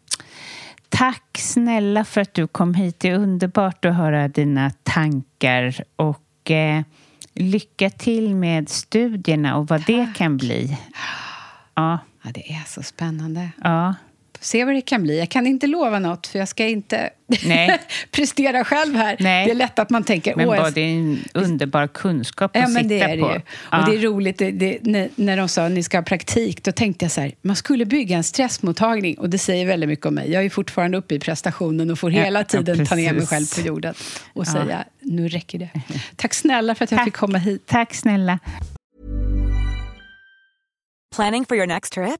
Tack snälla för att du kom hit. Det är underbart att höra dina tankar. Och eh, lycka till med studierna och vad det kan bli. Ja, Ja, det är så spännande. ja. Se vad det kan bli. Jag kan inte lova något, för jag ska inte Nej. [laughs] prestera själv här. Nej. Det är lätt att man tänker... Men "Åh, jag bara det är en underbar kunskap att Ja, men sitta det är det på. ju. Ja. Och det är roligt, det, det, när, de sa att ni ska ha praktik, då tänkte jag så här, man skulle bygga en stressmottagning och det säger väldigt mycket om mig. Jag är fortfarande uppe i prestationen och får Ja, hela ja, tiden ta ner mig själv på jorden och Ja. säga, nu räcker det. Tack snälla för att jag Tack. fick komma hit. Tack snälla. Planning for your next trip?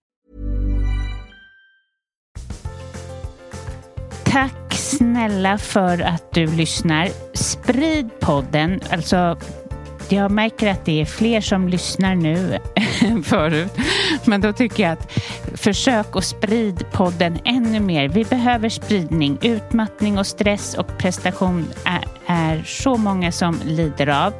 Tack snälla för att du lyssnar. Sprid podden. Alltså, jag märker att det är fler som lyssnar nu än [laughs] förut. Men då tycker jag att försök att sprid podden ännu mer. Vi behöver spridning. Utmattning och stress och prestation är, är så många som lider av.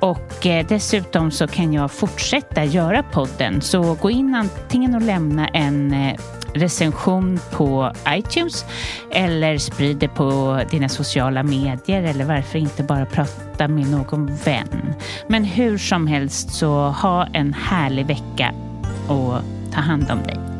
Och eh, dessutom så kan jag fortsätta göra podden. Så gå in antingen och lämna en eh, recension på iTunes eller sprid det på dina sociala medier eller varför inte bara prata med någon vän. Men hur som helst så ha en härlig vecka och ta hand om dig.